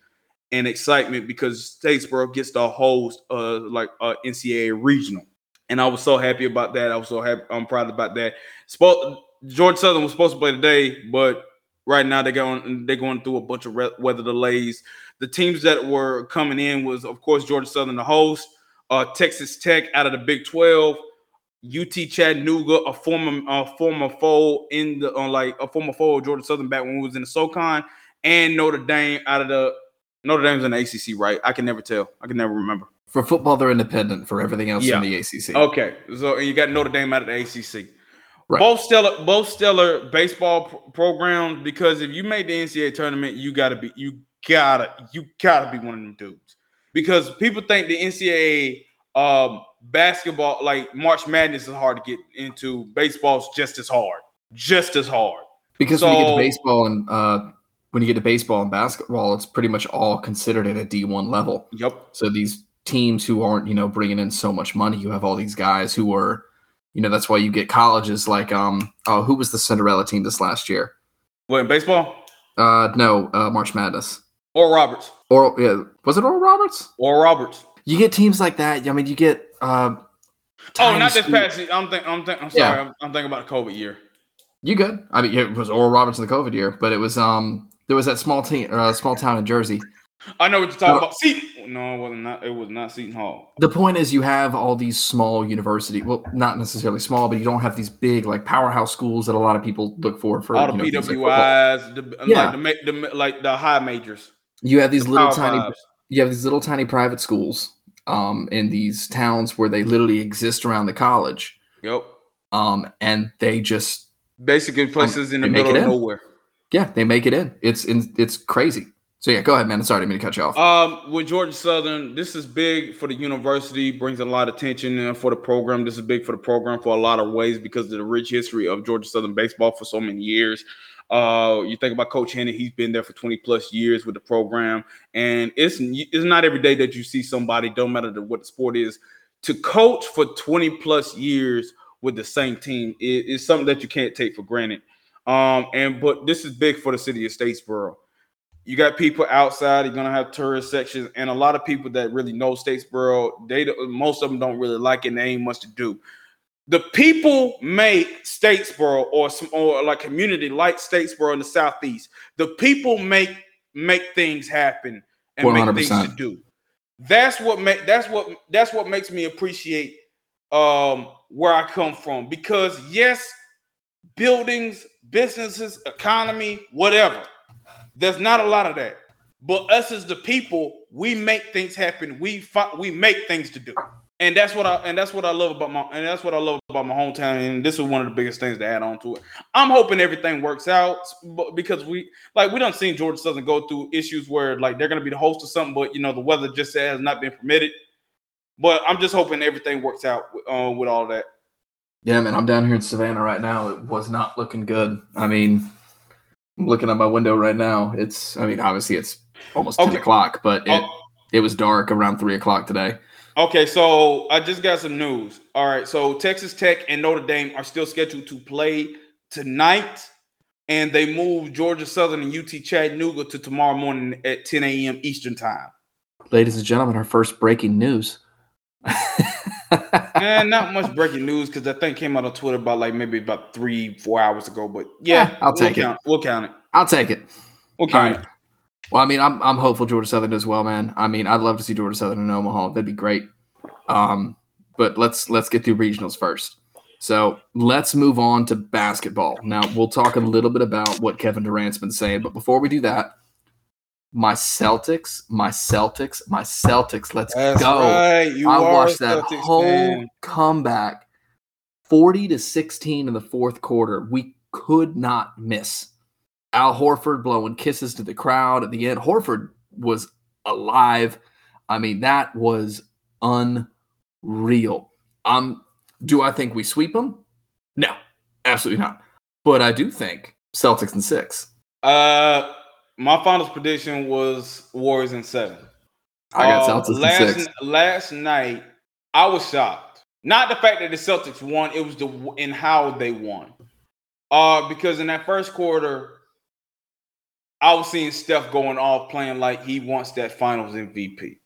and excitement because Statesboro gets to host uh like uh NCAA regional. And I was so happy about that. I was so happy. I'm proud about that. Spoke Georgia Southern was supposed to play today, but right now they're going they're going through a bunch of weather delays. The teams that were coming in was, of course, Georgia Southern, the host, uh, Texas Tech out of the Big Twelve, UT Chattanooga, a former uh, former foe in the uh, like a former foe of Georgia Southern back when we was in the SoCon, and Notre Dame out of the Notre Dame's in the ACC, right? I can never tell. I can never remember. For football, they're independent. For everything else, yeah. in the ACC. Okay, so you got Notre Dame out of the ACC. Right. Both stellar, both stellar baseball pr- programs. Because if you made the NCAA tournament, you gotta be, you gotta, you gotta be one of them dudes. Because people think the NCAA um, basketball, like March Madness, is hard to get into. Baseball's just as hard, just as hard. Because so, when you get to baseball and uh, when you get to baseball and basketball, it's pretty much all considered at a D one level. Yep. So these teams who aren't, you know, bringing in so much money, you have all these guys who are you know that's why you get colleges like um oh who was the Cinderella team this last year? What in baseball? Uh no, uh March Madness. Oral Roberts. Or yeah, was it Oral Roberts? Oral Roberts. You get teams like that. I mean, you get. Uh, oh, not this past. I'm think. I'm think. I'm sorry. Yeah. I'm, I'm, thinking about the COVID year. You good? I mean, it was Oral Roberts in the COVID year, but it was um there was that small team, uh, small town in Jersey I know what you're talking uh, about. Seton. No, it wasn't. Not, it was not Seton Hall. The point is, you have all these small university. Well, not necessarily small, but you don't have these big like powerhouse schools that a lot of people look for. For all the you know, PWIs, like the, yeah. like the, the, like the high majors. You have these the little tiny. Fives. You have these little tiny private schools um, in these towns where they literally exist around the college. Yep. Um, and they just basically um, places um, in the middle of nowhere. Yeah, they make it in. It's in. It's crazy. So yeah, go ahead, man. Sorry, I mean to cut you off. Um, with Georgia Southern, this is big for the university, brings a lot of attention for the program. This is big for the program for a lot of ways because of the rich history of Georgia Southern baseball for so many years. Uh, you think about Coach Henny; he's been there for 20 plus years with the program, and it's it's not every day that you see somebody, don't matter what the sport is, to coach for 20 plus years with the same team is, something that you can't take for granted. Um, and but this is big for the city of Statesboro you got people outside. You're gonna have tourist sections, and a lot of people that really know Statesboro. They most of them don't really like it. And ain't much to do. The people make Statesboro or some or like community like Statesboro in the southeast. The people make make things happen and 100%. make things to do. That's what make that's what that's what makes me appreciate um where I come from because yes, buildings, businesses, economy, whatever there's not a lot of that. But us as the people, we make things happen. We fi- we make things to do. And that's what I and that's what I love about my and that's what I love about my hometown. And this is one of the biggest things to add on to it. I'm hoping everything works out because we like we don't seen Georgia Southern go through issues where like they're gonna be the host of something, but you know the weather just has not been permitted. But I'm just hoping everything works out uh, with all that. Yeah, man, I'm down here in Savannah right now. It was not looking good. I mean, I'm looking at my window right now. It's, I mean, obviously it's almost okay. 10 o'clock, but it, oh. it was dark around three o'clock today. Okay, so I just got some news. All right, so Texas Tech and Notre Dame are still scheduled to play tonight, and they moved Georgia Southern and UT Chattanooga to tomorrow morning at 10 a.m. Eastern Time. Ladies and gentlemen, our first breaking news. and not much breaking news because that thing came out on Twitter about like maybe about three, four hours ago. But yeah, yeah I'll take we'll it. Count, we'll count it. I'll take it. We'll count right. it. Well, I mean, I'm I'm hopeful Georgia Southern does well, man. I mean, I'd love to see Georgia Southern in Omaha. That'd be great. Um, but let's let's get through regionals first. So let's move on to basketball. Now we'll talk a little bit about what Kevin Durant's been saying, but before we do that, my Celtics, my Celtics, my Celtics. Let's That's go. Right. I watched that Celtics whole fan. comeback 40 to 16 in the fourth quarter. We could not miss. Al Horford blowing kisses to the crowd at the end. Horford was alive. I mean, that was unreal. Um, do I think we sweep them? No, absolutely not. But I do think Celtics and six. Uh my finals prediction was Warriors in seven. I got uh, Celtics last, in six. Last night, I was shocked. Not the fact that the Celtics won; it was the in how they won. Uh, because in that first quarter, I was seeing Steph going off, playing like he wants that Finals MVP.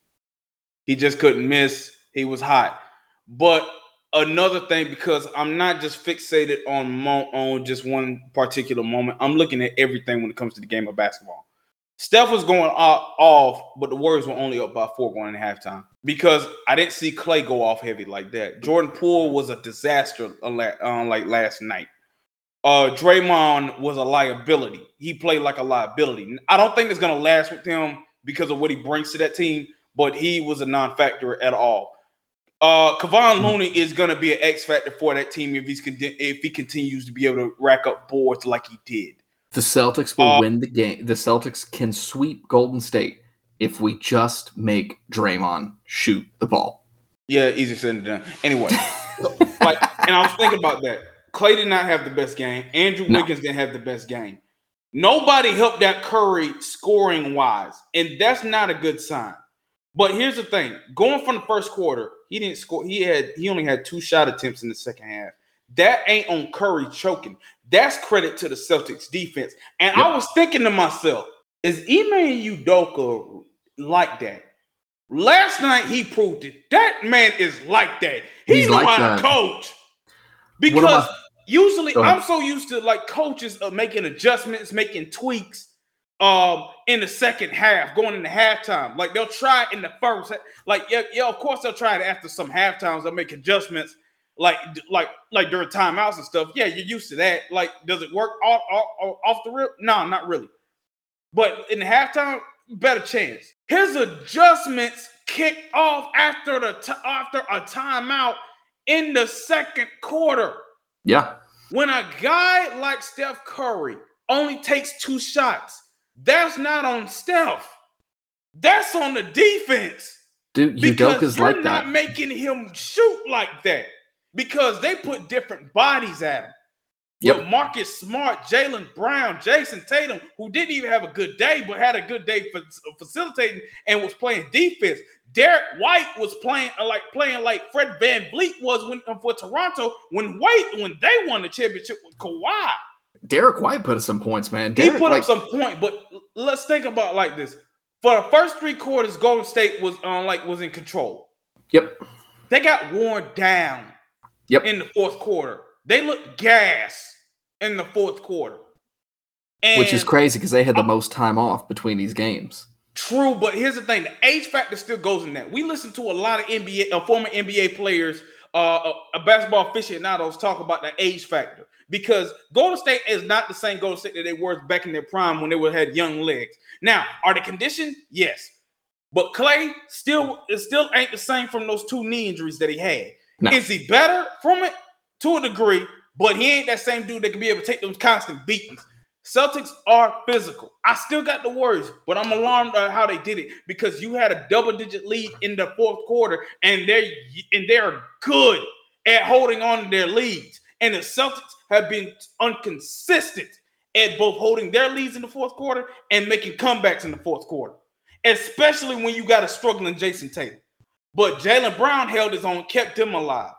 He just couldn't miss. He was hot, but another thing because I'm not just fixated on mo- on just one particular moment. I'm looking at everything when it comes to the game of basketball. Steph was going off, but the Warriors were only up by four going into halftime because I didn't see Klay go off heavy like that. Jordan Poole was a disaster uh, like last night. Uh, Draymond was a liability. He played like a liability. I don't think it's going to last with him because of what he brings to that team, but he was a non-factor at all. Uh, Kevon. Looney is going to be an X factor for that team if he's if he continues to be able to rack up boards like he did. The Celtics will uh, win the game. The Celtics can sweep Golden State if we just make Draymond shoot the ball. Yeah, easy said and done. Anyway, like, and I was thinking about that. Klay did not have the best game. Andrew no. Wiggins didn't have the best game. Nobody helped that Curry scoring wise, and that's not a good sign. But here's the thing: going from the first quarter, he didn't score. He had he only had two shot attempts in the second half. That ain't on Curry choking. That's credit to the Celtics defense. And yep. I was thinking to myself, is Ime Udoka like that? Last night he proved it. That man is like that. He He's like how to coach. Because usually I'm so used to like coaches of making adjustments, making tweaks um in the second half, going into halftime. Like they'll try in the first, like yeah, yeah, of course they'll try it after some halftimes, they'll make adjustments like like like during timeouts and stuff. Yeah, you're used to that. Like, does it work off off, off the rip? No, not really. But in the halftime, better chance. His adjustments kick off after the t- after a timeout in the second quarter. Yeah. When a guy like Steph Curry only takes two shots, that's not on Steph. That's on the defense. Dude, Udoka's like that. not making him shoot like that because they put different bodies at him. Yep. Marcus Smart, Jaylen Brown, Jayson Tatum, who didn't even have a good day, but had a good day for facilitating and was playing defense. Derrick White was playing uh, like playing like Fred Van VanVleet was when uh, for Toronto when White when they won the championship with Kawhi. Derrick White put up some points, man. Derrick, he put like, up some point, but let's think about like this. For the first three quarters, Golden State was on uh, like was in control. Yep. They got worn down Yep. In the fourth quarter, they looked gas in the fourth quarter, and which is crazy because they had the most time off between these games. True, but here's the thing: the age factor still goes in that. We listen to a lot of NBA, uh, former NBA players, uh, uh, basketball aficionados talk about the age factor because Golden State is not the same Golden State that they were back in their prime when they were had young legs. Now, are they conditioned? Yes, but Klay still it still ain't the same from those two knee injuries that he had. No. Is he better from it? To a degree, but he ain't that same dude that can be able to take those constant beatings. Celtics are physical. I still got the words, but I'm alarmed at how they did it because you had a double-digit lead in the fourth quarter, and they and they're good at holding on to their leads. And the Celtics have been inconsistent at both holding their leads in the fourth quarter and making comebacks in the fourth quarter, especially when you got a struggling Jayson Tatum. But Jaylen Brown held his own, kept him alive.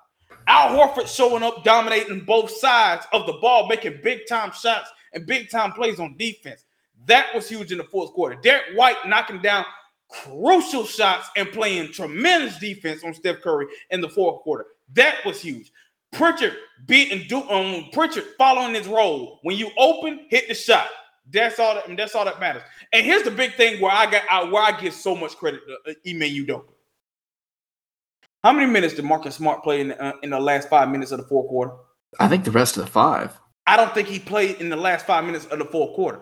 Al Horford showing up, dominating both sides of the ball, making big time shots and big time plays on defense. That was huge in the fourth quarter. Derrick White knocking down crucial shots and playing tremendous defense on Steph Curry in the fourth quarter. That was huge. Pritchard beating do um Pritchard following his role. When you open, hit the shot. That's all that that's all that matters. And here's the big thing where I got where I give so much credit to Ime Udoka. How many minutes did Marcus Smart play in the, uh, in the last five minutes of the fourth quarter? I think the rest of the five. I don't think he played in the last five minutes of the fourth quarter.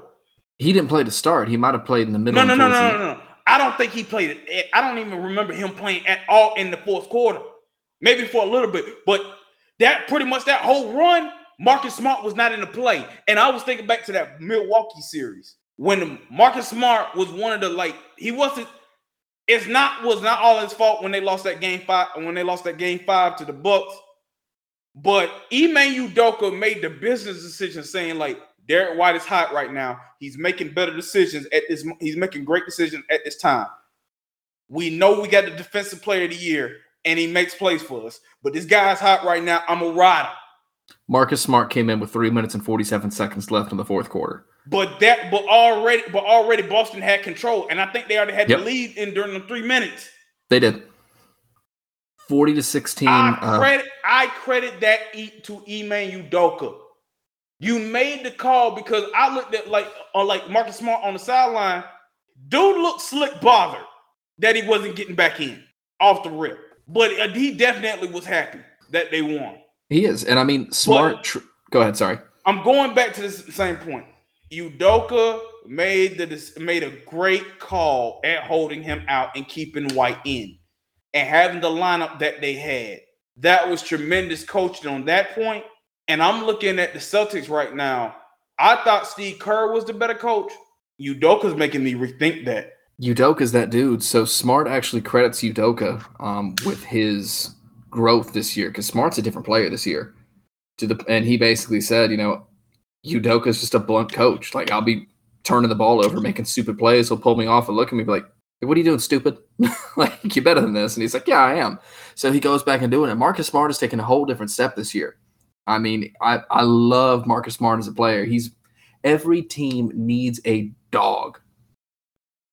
He didn't play to start. He might have played in the middle. No, no, no, no, no, no. I don't think he played it. I don't even remember him playing at all in the fourth quarter. Maybe for a little bit, but that pretty much that whole run, Marcus Smart was not in the play. And I was thinking back to that Milwaukee series when Marcus Smart was one of the like he wasn't it's not was not all his fault when they lost that game five when they lost that game five to the Bucks. But Ime Udoka made the business decision saying like Derrick White is hot right now. He's making better decisions at this. He's making great decisions at this time. We know we got the defensive player of the year, and he makes plays for us. But this guy's hot right now. I'm a rider. Marcus Smart came in with three minutes and 47 seconds left in the fourth quarter. But that, but already, but already Boston had control, and I think they already had yep. the lead in during the three minutes. They did. 40 to 16. I uh, credit I credit that e- to Ime Udoka. You made the call because I looked at like on like Marcus Smart on the sideline. Dude looked slick bothered that he wasn't getting back in off the rip, but uh, he definitely was happy that they won. he is. And I mean, smart. Tr- go ahead. Sorry. I'm going back to the same point. Udoka made the made a great call at holding him out and keeping White in, and having the lineup that they had. That was tremendous coaching on that point. And I'm looking at the Celtics right now. I thought Steve Kerr was the better coach. Udoka's making me rethink that. Udoka's that dude. So Smart actually credits Udoka um, with his growth this year because Smart's a different player this year. To the and he basically said, you know, Udoka's just a blunt coach. Like I'll be turning the ball over, making stupid plays. He'll pull me off and look at me be like, hey, "What are you doing, stupid? like you're better than this." And he's like, "Yeah, I am." So he goes back and doing it. Marcus Smart has taken a whole different step this year. I mean, I I love Marcus Smart as a player. He's every team needs a dog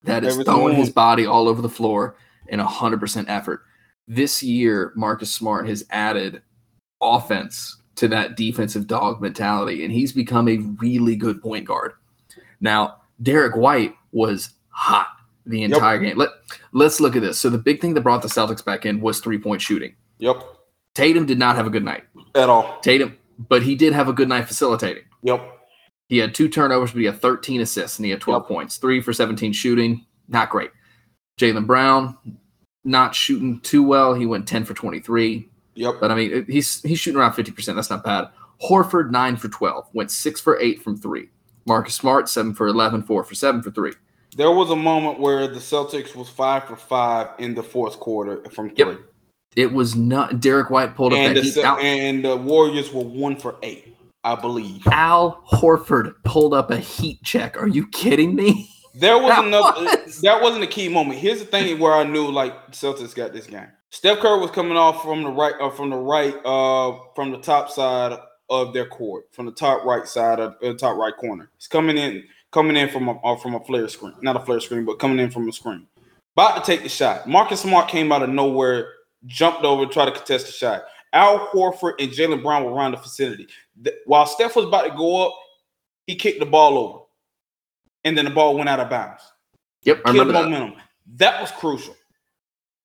that is throwing his body all over the floor in 100% effort. This year, Marcus Smart has added offense to that defensive dog mentality, and he's become a really good point guard. Now, Derrick White was hot the Yep. entire game. Let, let's look at this. So, the big thing that brought the Celtics back in was three point shooting. Yep. Tatum did not have a good night. At all. Tatum, but he did have a good night facilitating. Yep. He had two turnovers, but he had 13 assists and he had 12 Yep. points. Three for 17 shooting. Not great. Jaylen Brown, not shooting too well. He went 10 for 23. Yep. But I mean, he's he's shooting around 50%. That's not bad. Horford, 9 for 12. Went 6 for 8 from 3. Marcus Smart, 7 for 11, 4 for 7 for 3. There was a moment where the Celtics was five for five in the fourth quarter from Yep. It was not Derrick White pulled up and that the, heat. And the Warriors were one for eight, I believe. Al Horford pulled up a heat check. Are you kidding me? There was That another. was- That wasn't a key moment. Here's the thing where I knew like Celtics got this game. Steph Curry was coming off from the right, uh, from the right, uh, from the top side of their court, from the top right side of the top right corner. He's coming in, coming in from a uh, from a flare screen, not a flare screen, but coming in from a screen. About to take the shot. Marcus Smart came out of nowhere, jumped over, tried to contest the shot. Al Horford and Jaylen Brown were around the vicinity. While Steph was about to go up, he kicked the ball over, and then the ball went out of bounds Yep, I remember that. momentum. That was crucial.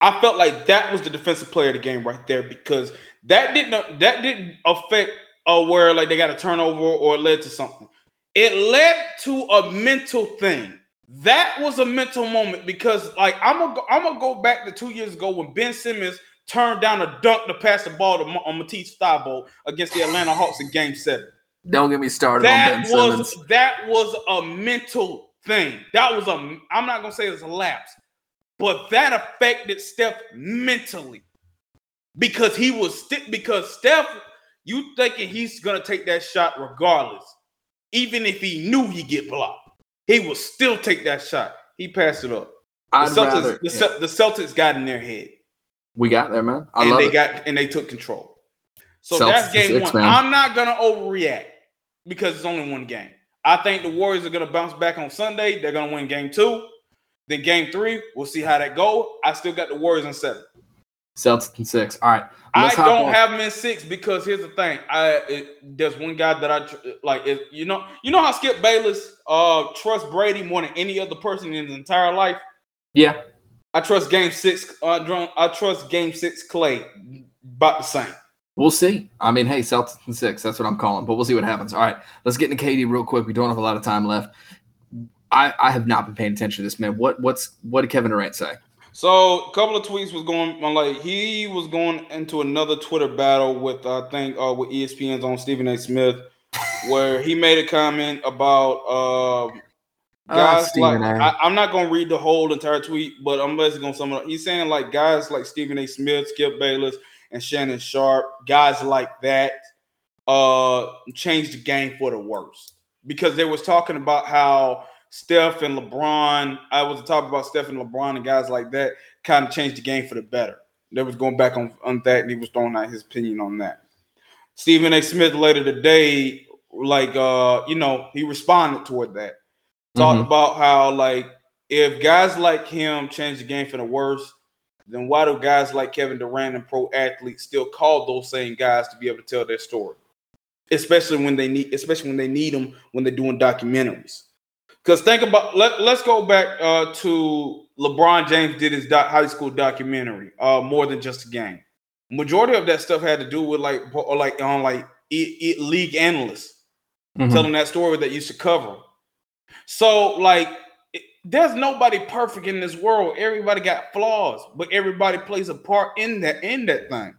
I felt like that was the defensive player of the game right there because that didn't that didn't affect uh, where like they got a turnover or it led to something. It led to a mental thing. That was a mental moment because like I'm gonna I'm gonna go back to two years ago when Ben Simmons turned down a dunk to pass the ball to on Matisse Thybulle against the Atlanta Hawks in Game Seven Don't get me started that on Ben was Simmons. that was a mental thing. That was a I'm not gonna say it's a lapse, but that affected Steph mentally because he was sti- because Steph, you thinking he's gonna take that shot regardless, even if he knew he'd get blocked, he would still take that shot. He passed it up. The I'd Celtics, rather. the, Cel- the Celtics got in their head We got there, man. I and they it. got and they took control. So Celtics that's game one. man. I'm not gonna overreact because it's only one game. I think the Warriors are gonna bounce back on Sunday. They're gonna win game two. Then game three, we'll see how that go. I still got the Warriors in seven. Celtics in six. All right. I don't on. have them in six because here's the thing. I it, there's one guy that I tr- like. It, you know, you know how Skip Bayless uh trusts Brady more than any other person in his entire life. Yeah. I trust Game Six. Uh, I trust Game Six Klay about the same. We'll see. I mean, hey, Celtics in six. That's what I'm calling. But we'll see what happens. All right. Let's get into KD real quick. We don't have a lot of time left. I, I have not been paying attention to this man. What what's what did Kevin Durant say? So a couple of tweets was going on like he was going into another Twitter battle with I think uh with ESPN's on Stephen A. Smith, where he made a comment about um Guys like Stephen A. I, I'm not gonna read the whole entire tweet, but I'm basically gonna sum it up. He's saying like guys like Stephen A. Smith, Skip Bayless, and Shannon Sharpe, guys like that, uh, changed the game for the worse because they was talking about how Steph and LeBron. I was talking about Steph and LeBron and guys like that kind of changed the game for the better. They was going back on, on that and he was throwing out his opinion on that. Stephen A. Smith later today, like uh, you know, he responded toward that. Talked Mhm. about how like if guys like him change the game for the worse, then why do guys like Kevin Durant and pro athletes still call those same guys to be able to tell their story? Especially when they need, especially when they need them when they're doing documentaries. Because think about let, let's go back uh, to LeBron James did his doc, high school documentary, uh, more than just a game. Majority of that stuff had to do with like or like on like it, it league analysts mm-hmm. telling that story that used to cover. So like there's nobody perfect in this world. Everybody got flaws, but everybody plays a part in that in that thing.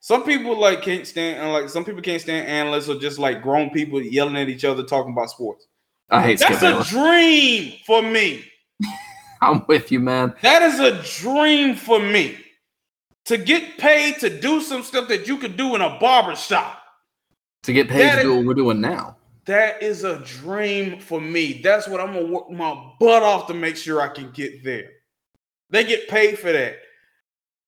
Some people like can't stand uh, like some people can't stand analysts or just like grown people yelling at each other talking about sports. I hate that's a dream for me. I'm with you, man. That is a dream for me to get paid to do some stuff that you could do in a barber shop. To get paid that to do what we're doing now. That is a dream for me. That's what I'm gonna work my butt off to make sure I can get there. They get paid for that.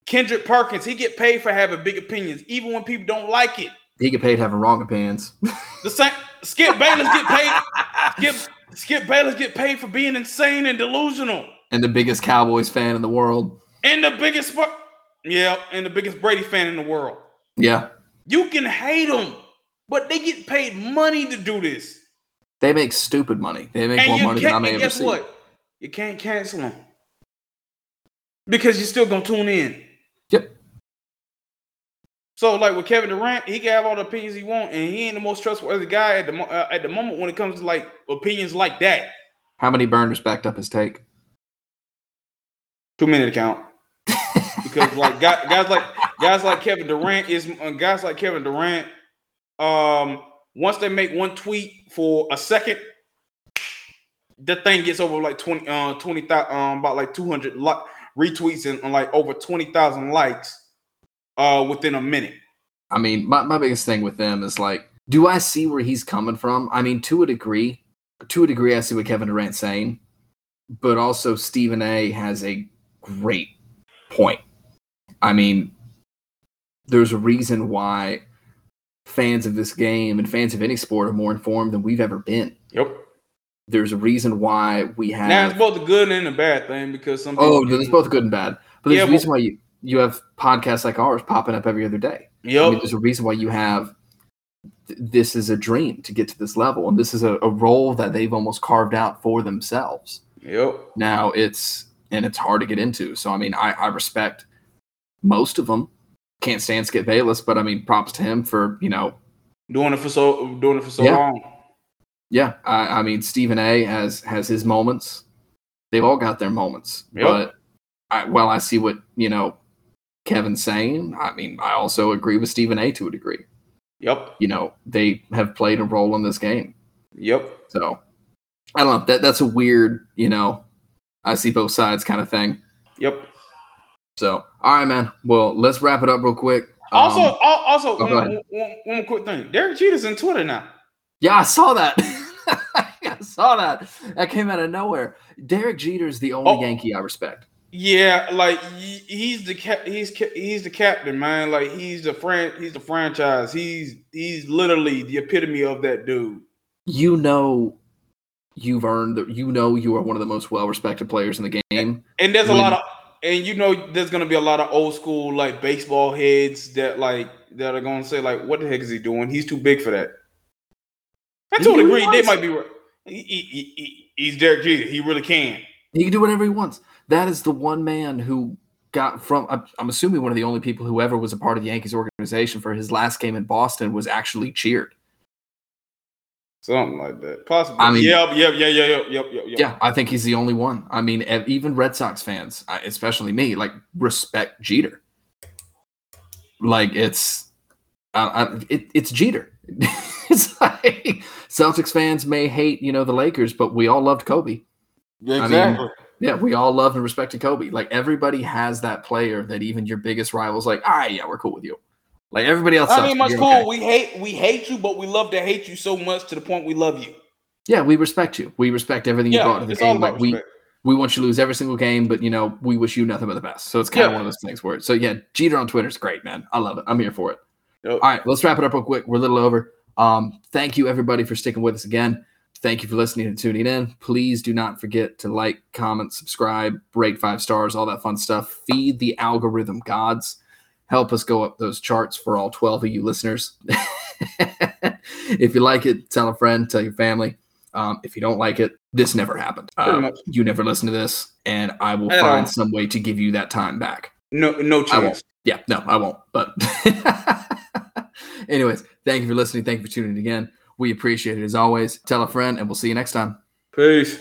Kendrick Perkins, he get paid for having big opinions, even when people don't like it. He get paid having wrong opinions. the same Skip Bayless get paid. Skip Skip Bayless get paid for being insane and delusional. And the biggest Cowboys fan in the world. And the biggest yeah, and the biggest Brady fan in the world. Yeah. You can hate them but they get paid money to do this. They make stupid money. They make and more money than I may ever guess see. what? You can't cancel them because you're still gonna tune in. Yep. So, like with Kevin Durant, he can have all the opinions he want, and he ain't the most trustworthy guy at the uh, at the moment when it comes to like opinions like that. How many burners backed up his take? Too many to count. because like guys, guys like guys like Kevin Durant is uh, guys like Kevin Durant um, once they make one tweet for a second, the thing gets over like 20, uh, 20, um, about like 200 li- retweets and, and like over 20,000 likes uh, within a minute. I mean, my, my biggest thing with them is like, do I see where he's coming from? I mean, to a degree, to a degree, I see what Kevin Durant's saying, but also Stephen A has a great point. I mean, there's a reason why fans of this game and fans of any sport are more informed than we've ever been. Yep. There's a reason why we have. Now it's both a good and a bad thing because some. Oh, there's both good and bad. But there's yeah, a reason but, why you you have podcasts like ours popping up every other day. Yep. I mean, there's a reason why you have. This is a dream to get to this level, and this is a, a role that they've almost carved out for themselves. Yep. Now it's and it's hard to get into. So I mean, I, I respect most of them can't stand Skip Bayless, but I mean, props to him for you know doing it for so doing it for so yeah. long. Yeah, I, I, mean Stephen A. has has his moments. They've all got their moments, yep. but I, well, I see what you know Kevin's saying. I mean, I also agree with Stephen A. to a degree. Yep. You know, they have played a role in this game. Yep. So I don't know. That that's a weird, you know, I see both sides kind of thing. Yep. So, all right, man. Well, let's wrap it up real quick. Also, um, also, oh, one, one, one quick thing. Derek Jeter's on Twitter now. Yeah, I saw that. I saw that. That came out of nowhere. Derek Jeter's the only oh, Yankee I respect. Yeah, like he's the cap, he's he's the captain, man. Like he's the fran, he's the franchise. He's he's literally the epitome of that dude. You know, you've earned. The, you know, you are one of the most well respected players in the game. And there's when, a lot of and you know there's gonna be a lot of old school like baseball heads that like that are gonna say like, "What the heck is he doing? He's too big for that." I totally agree. They might be right. He, he, he, he's Derek Jeter. He really can. He can do whatever he wants. That is the one man who got from. I'm assuming one of the only people who ever was a part of the Yankees organization for his last game in Boston was actually cheered. Something like that. Possibly. I mean, yep, yep, yeah, yeah, yep, yep, yep, yep. Yeah, I think he's the only one. I mean, even Red Sox fans, especially me, like respect Jeter. Like it's, uh, it, it's Jeter. it's like Celtics fans may hate, you know, the Lakers, but we all loved Kobe. Exactly. I mean, yeah, we all loved and respected Kobe. Like everybody has that player that even your biggest rivals like, ah, yeah, we're cool with you. Like everybody else. I mean, much cool. Okay. We hate we hate you, but we love to hate you so much to the point we love you. Yeah, we respect you. We respect everything yeah, you brought to the game. Like we we want you to lose every single game, but you know we wish you nothing but the best. So it's kind yeah. of one of those things where. So yeah, Jeter on Twitter is great, man. I love it. I'm here for it. Yep. All right, let's wrap it up real quick. We're a little over. Um, thank you everybody for sticking with us again. thank you for listening and tuning in. Please do not forget to like, comment, subscribe, break five stars, all that fun stuff. Feed the algorithm gods. Help us go up those charts for all 12 of you listeners. if you like it, tell a friend, tell your family. Um, if you don't like it, this never happened. Uh, you never listen to this, and I will At find all. some way to give you that time back. No, no chance. I won't. Yeah, no, I won't. But, anyways, thank you for listening. Thank you for tuning in again. We appreciate it as always. Tell a friend, and we'll see you next time. Peace.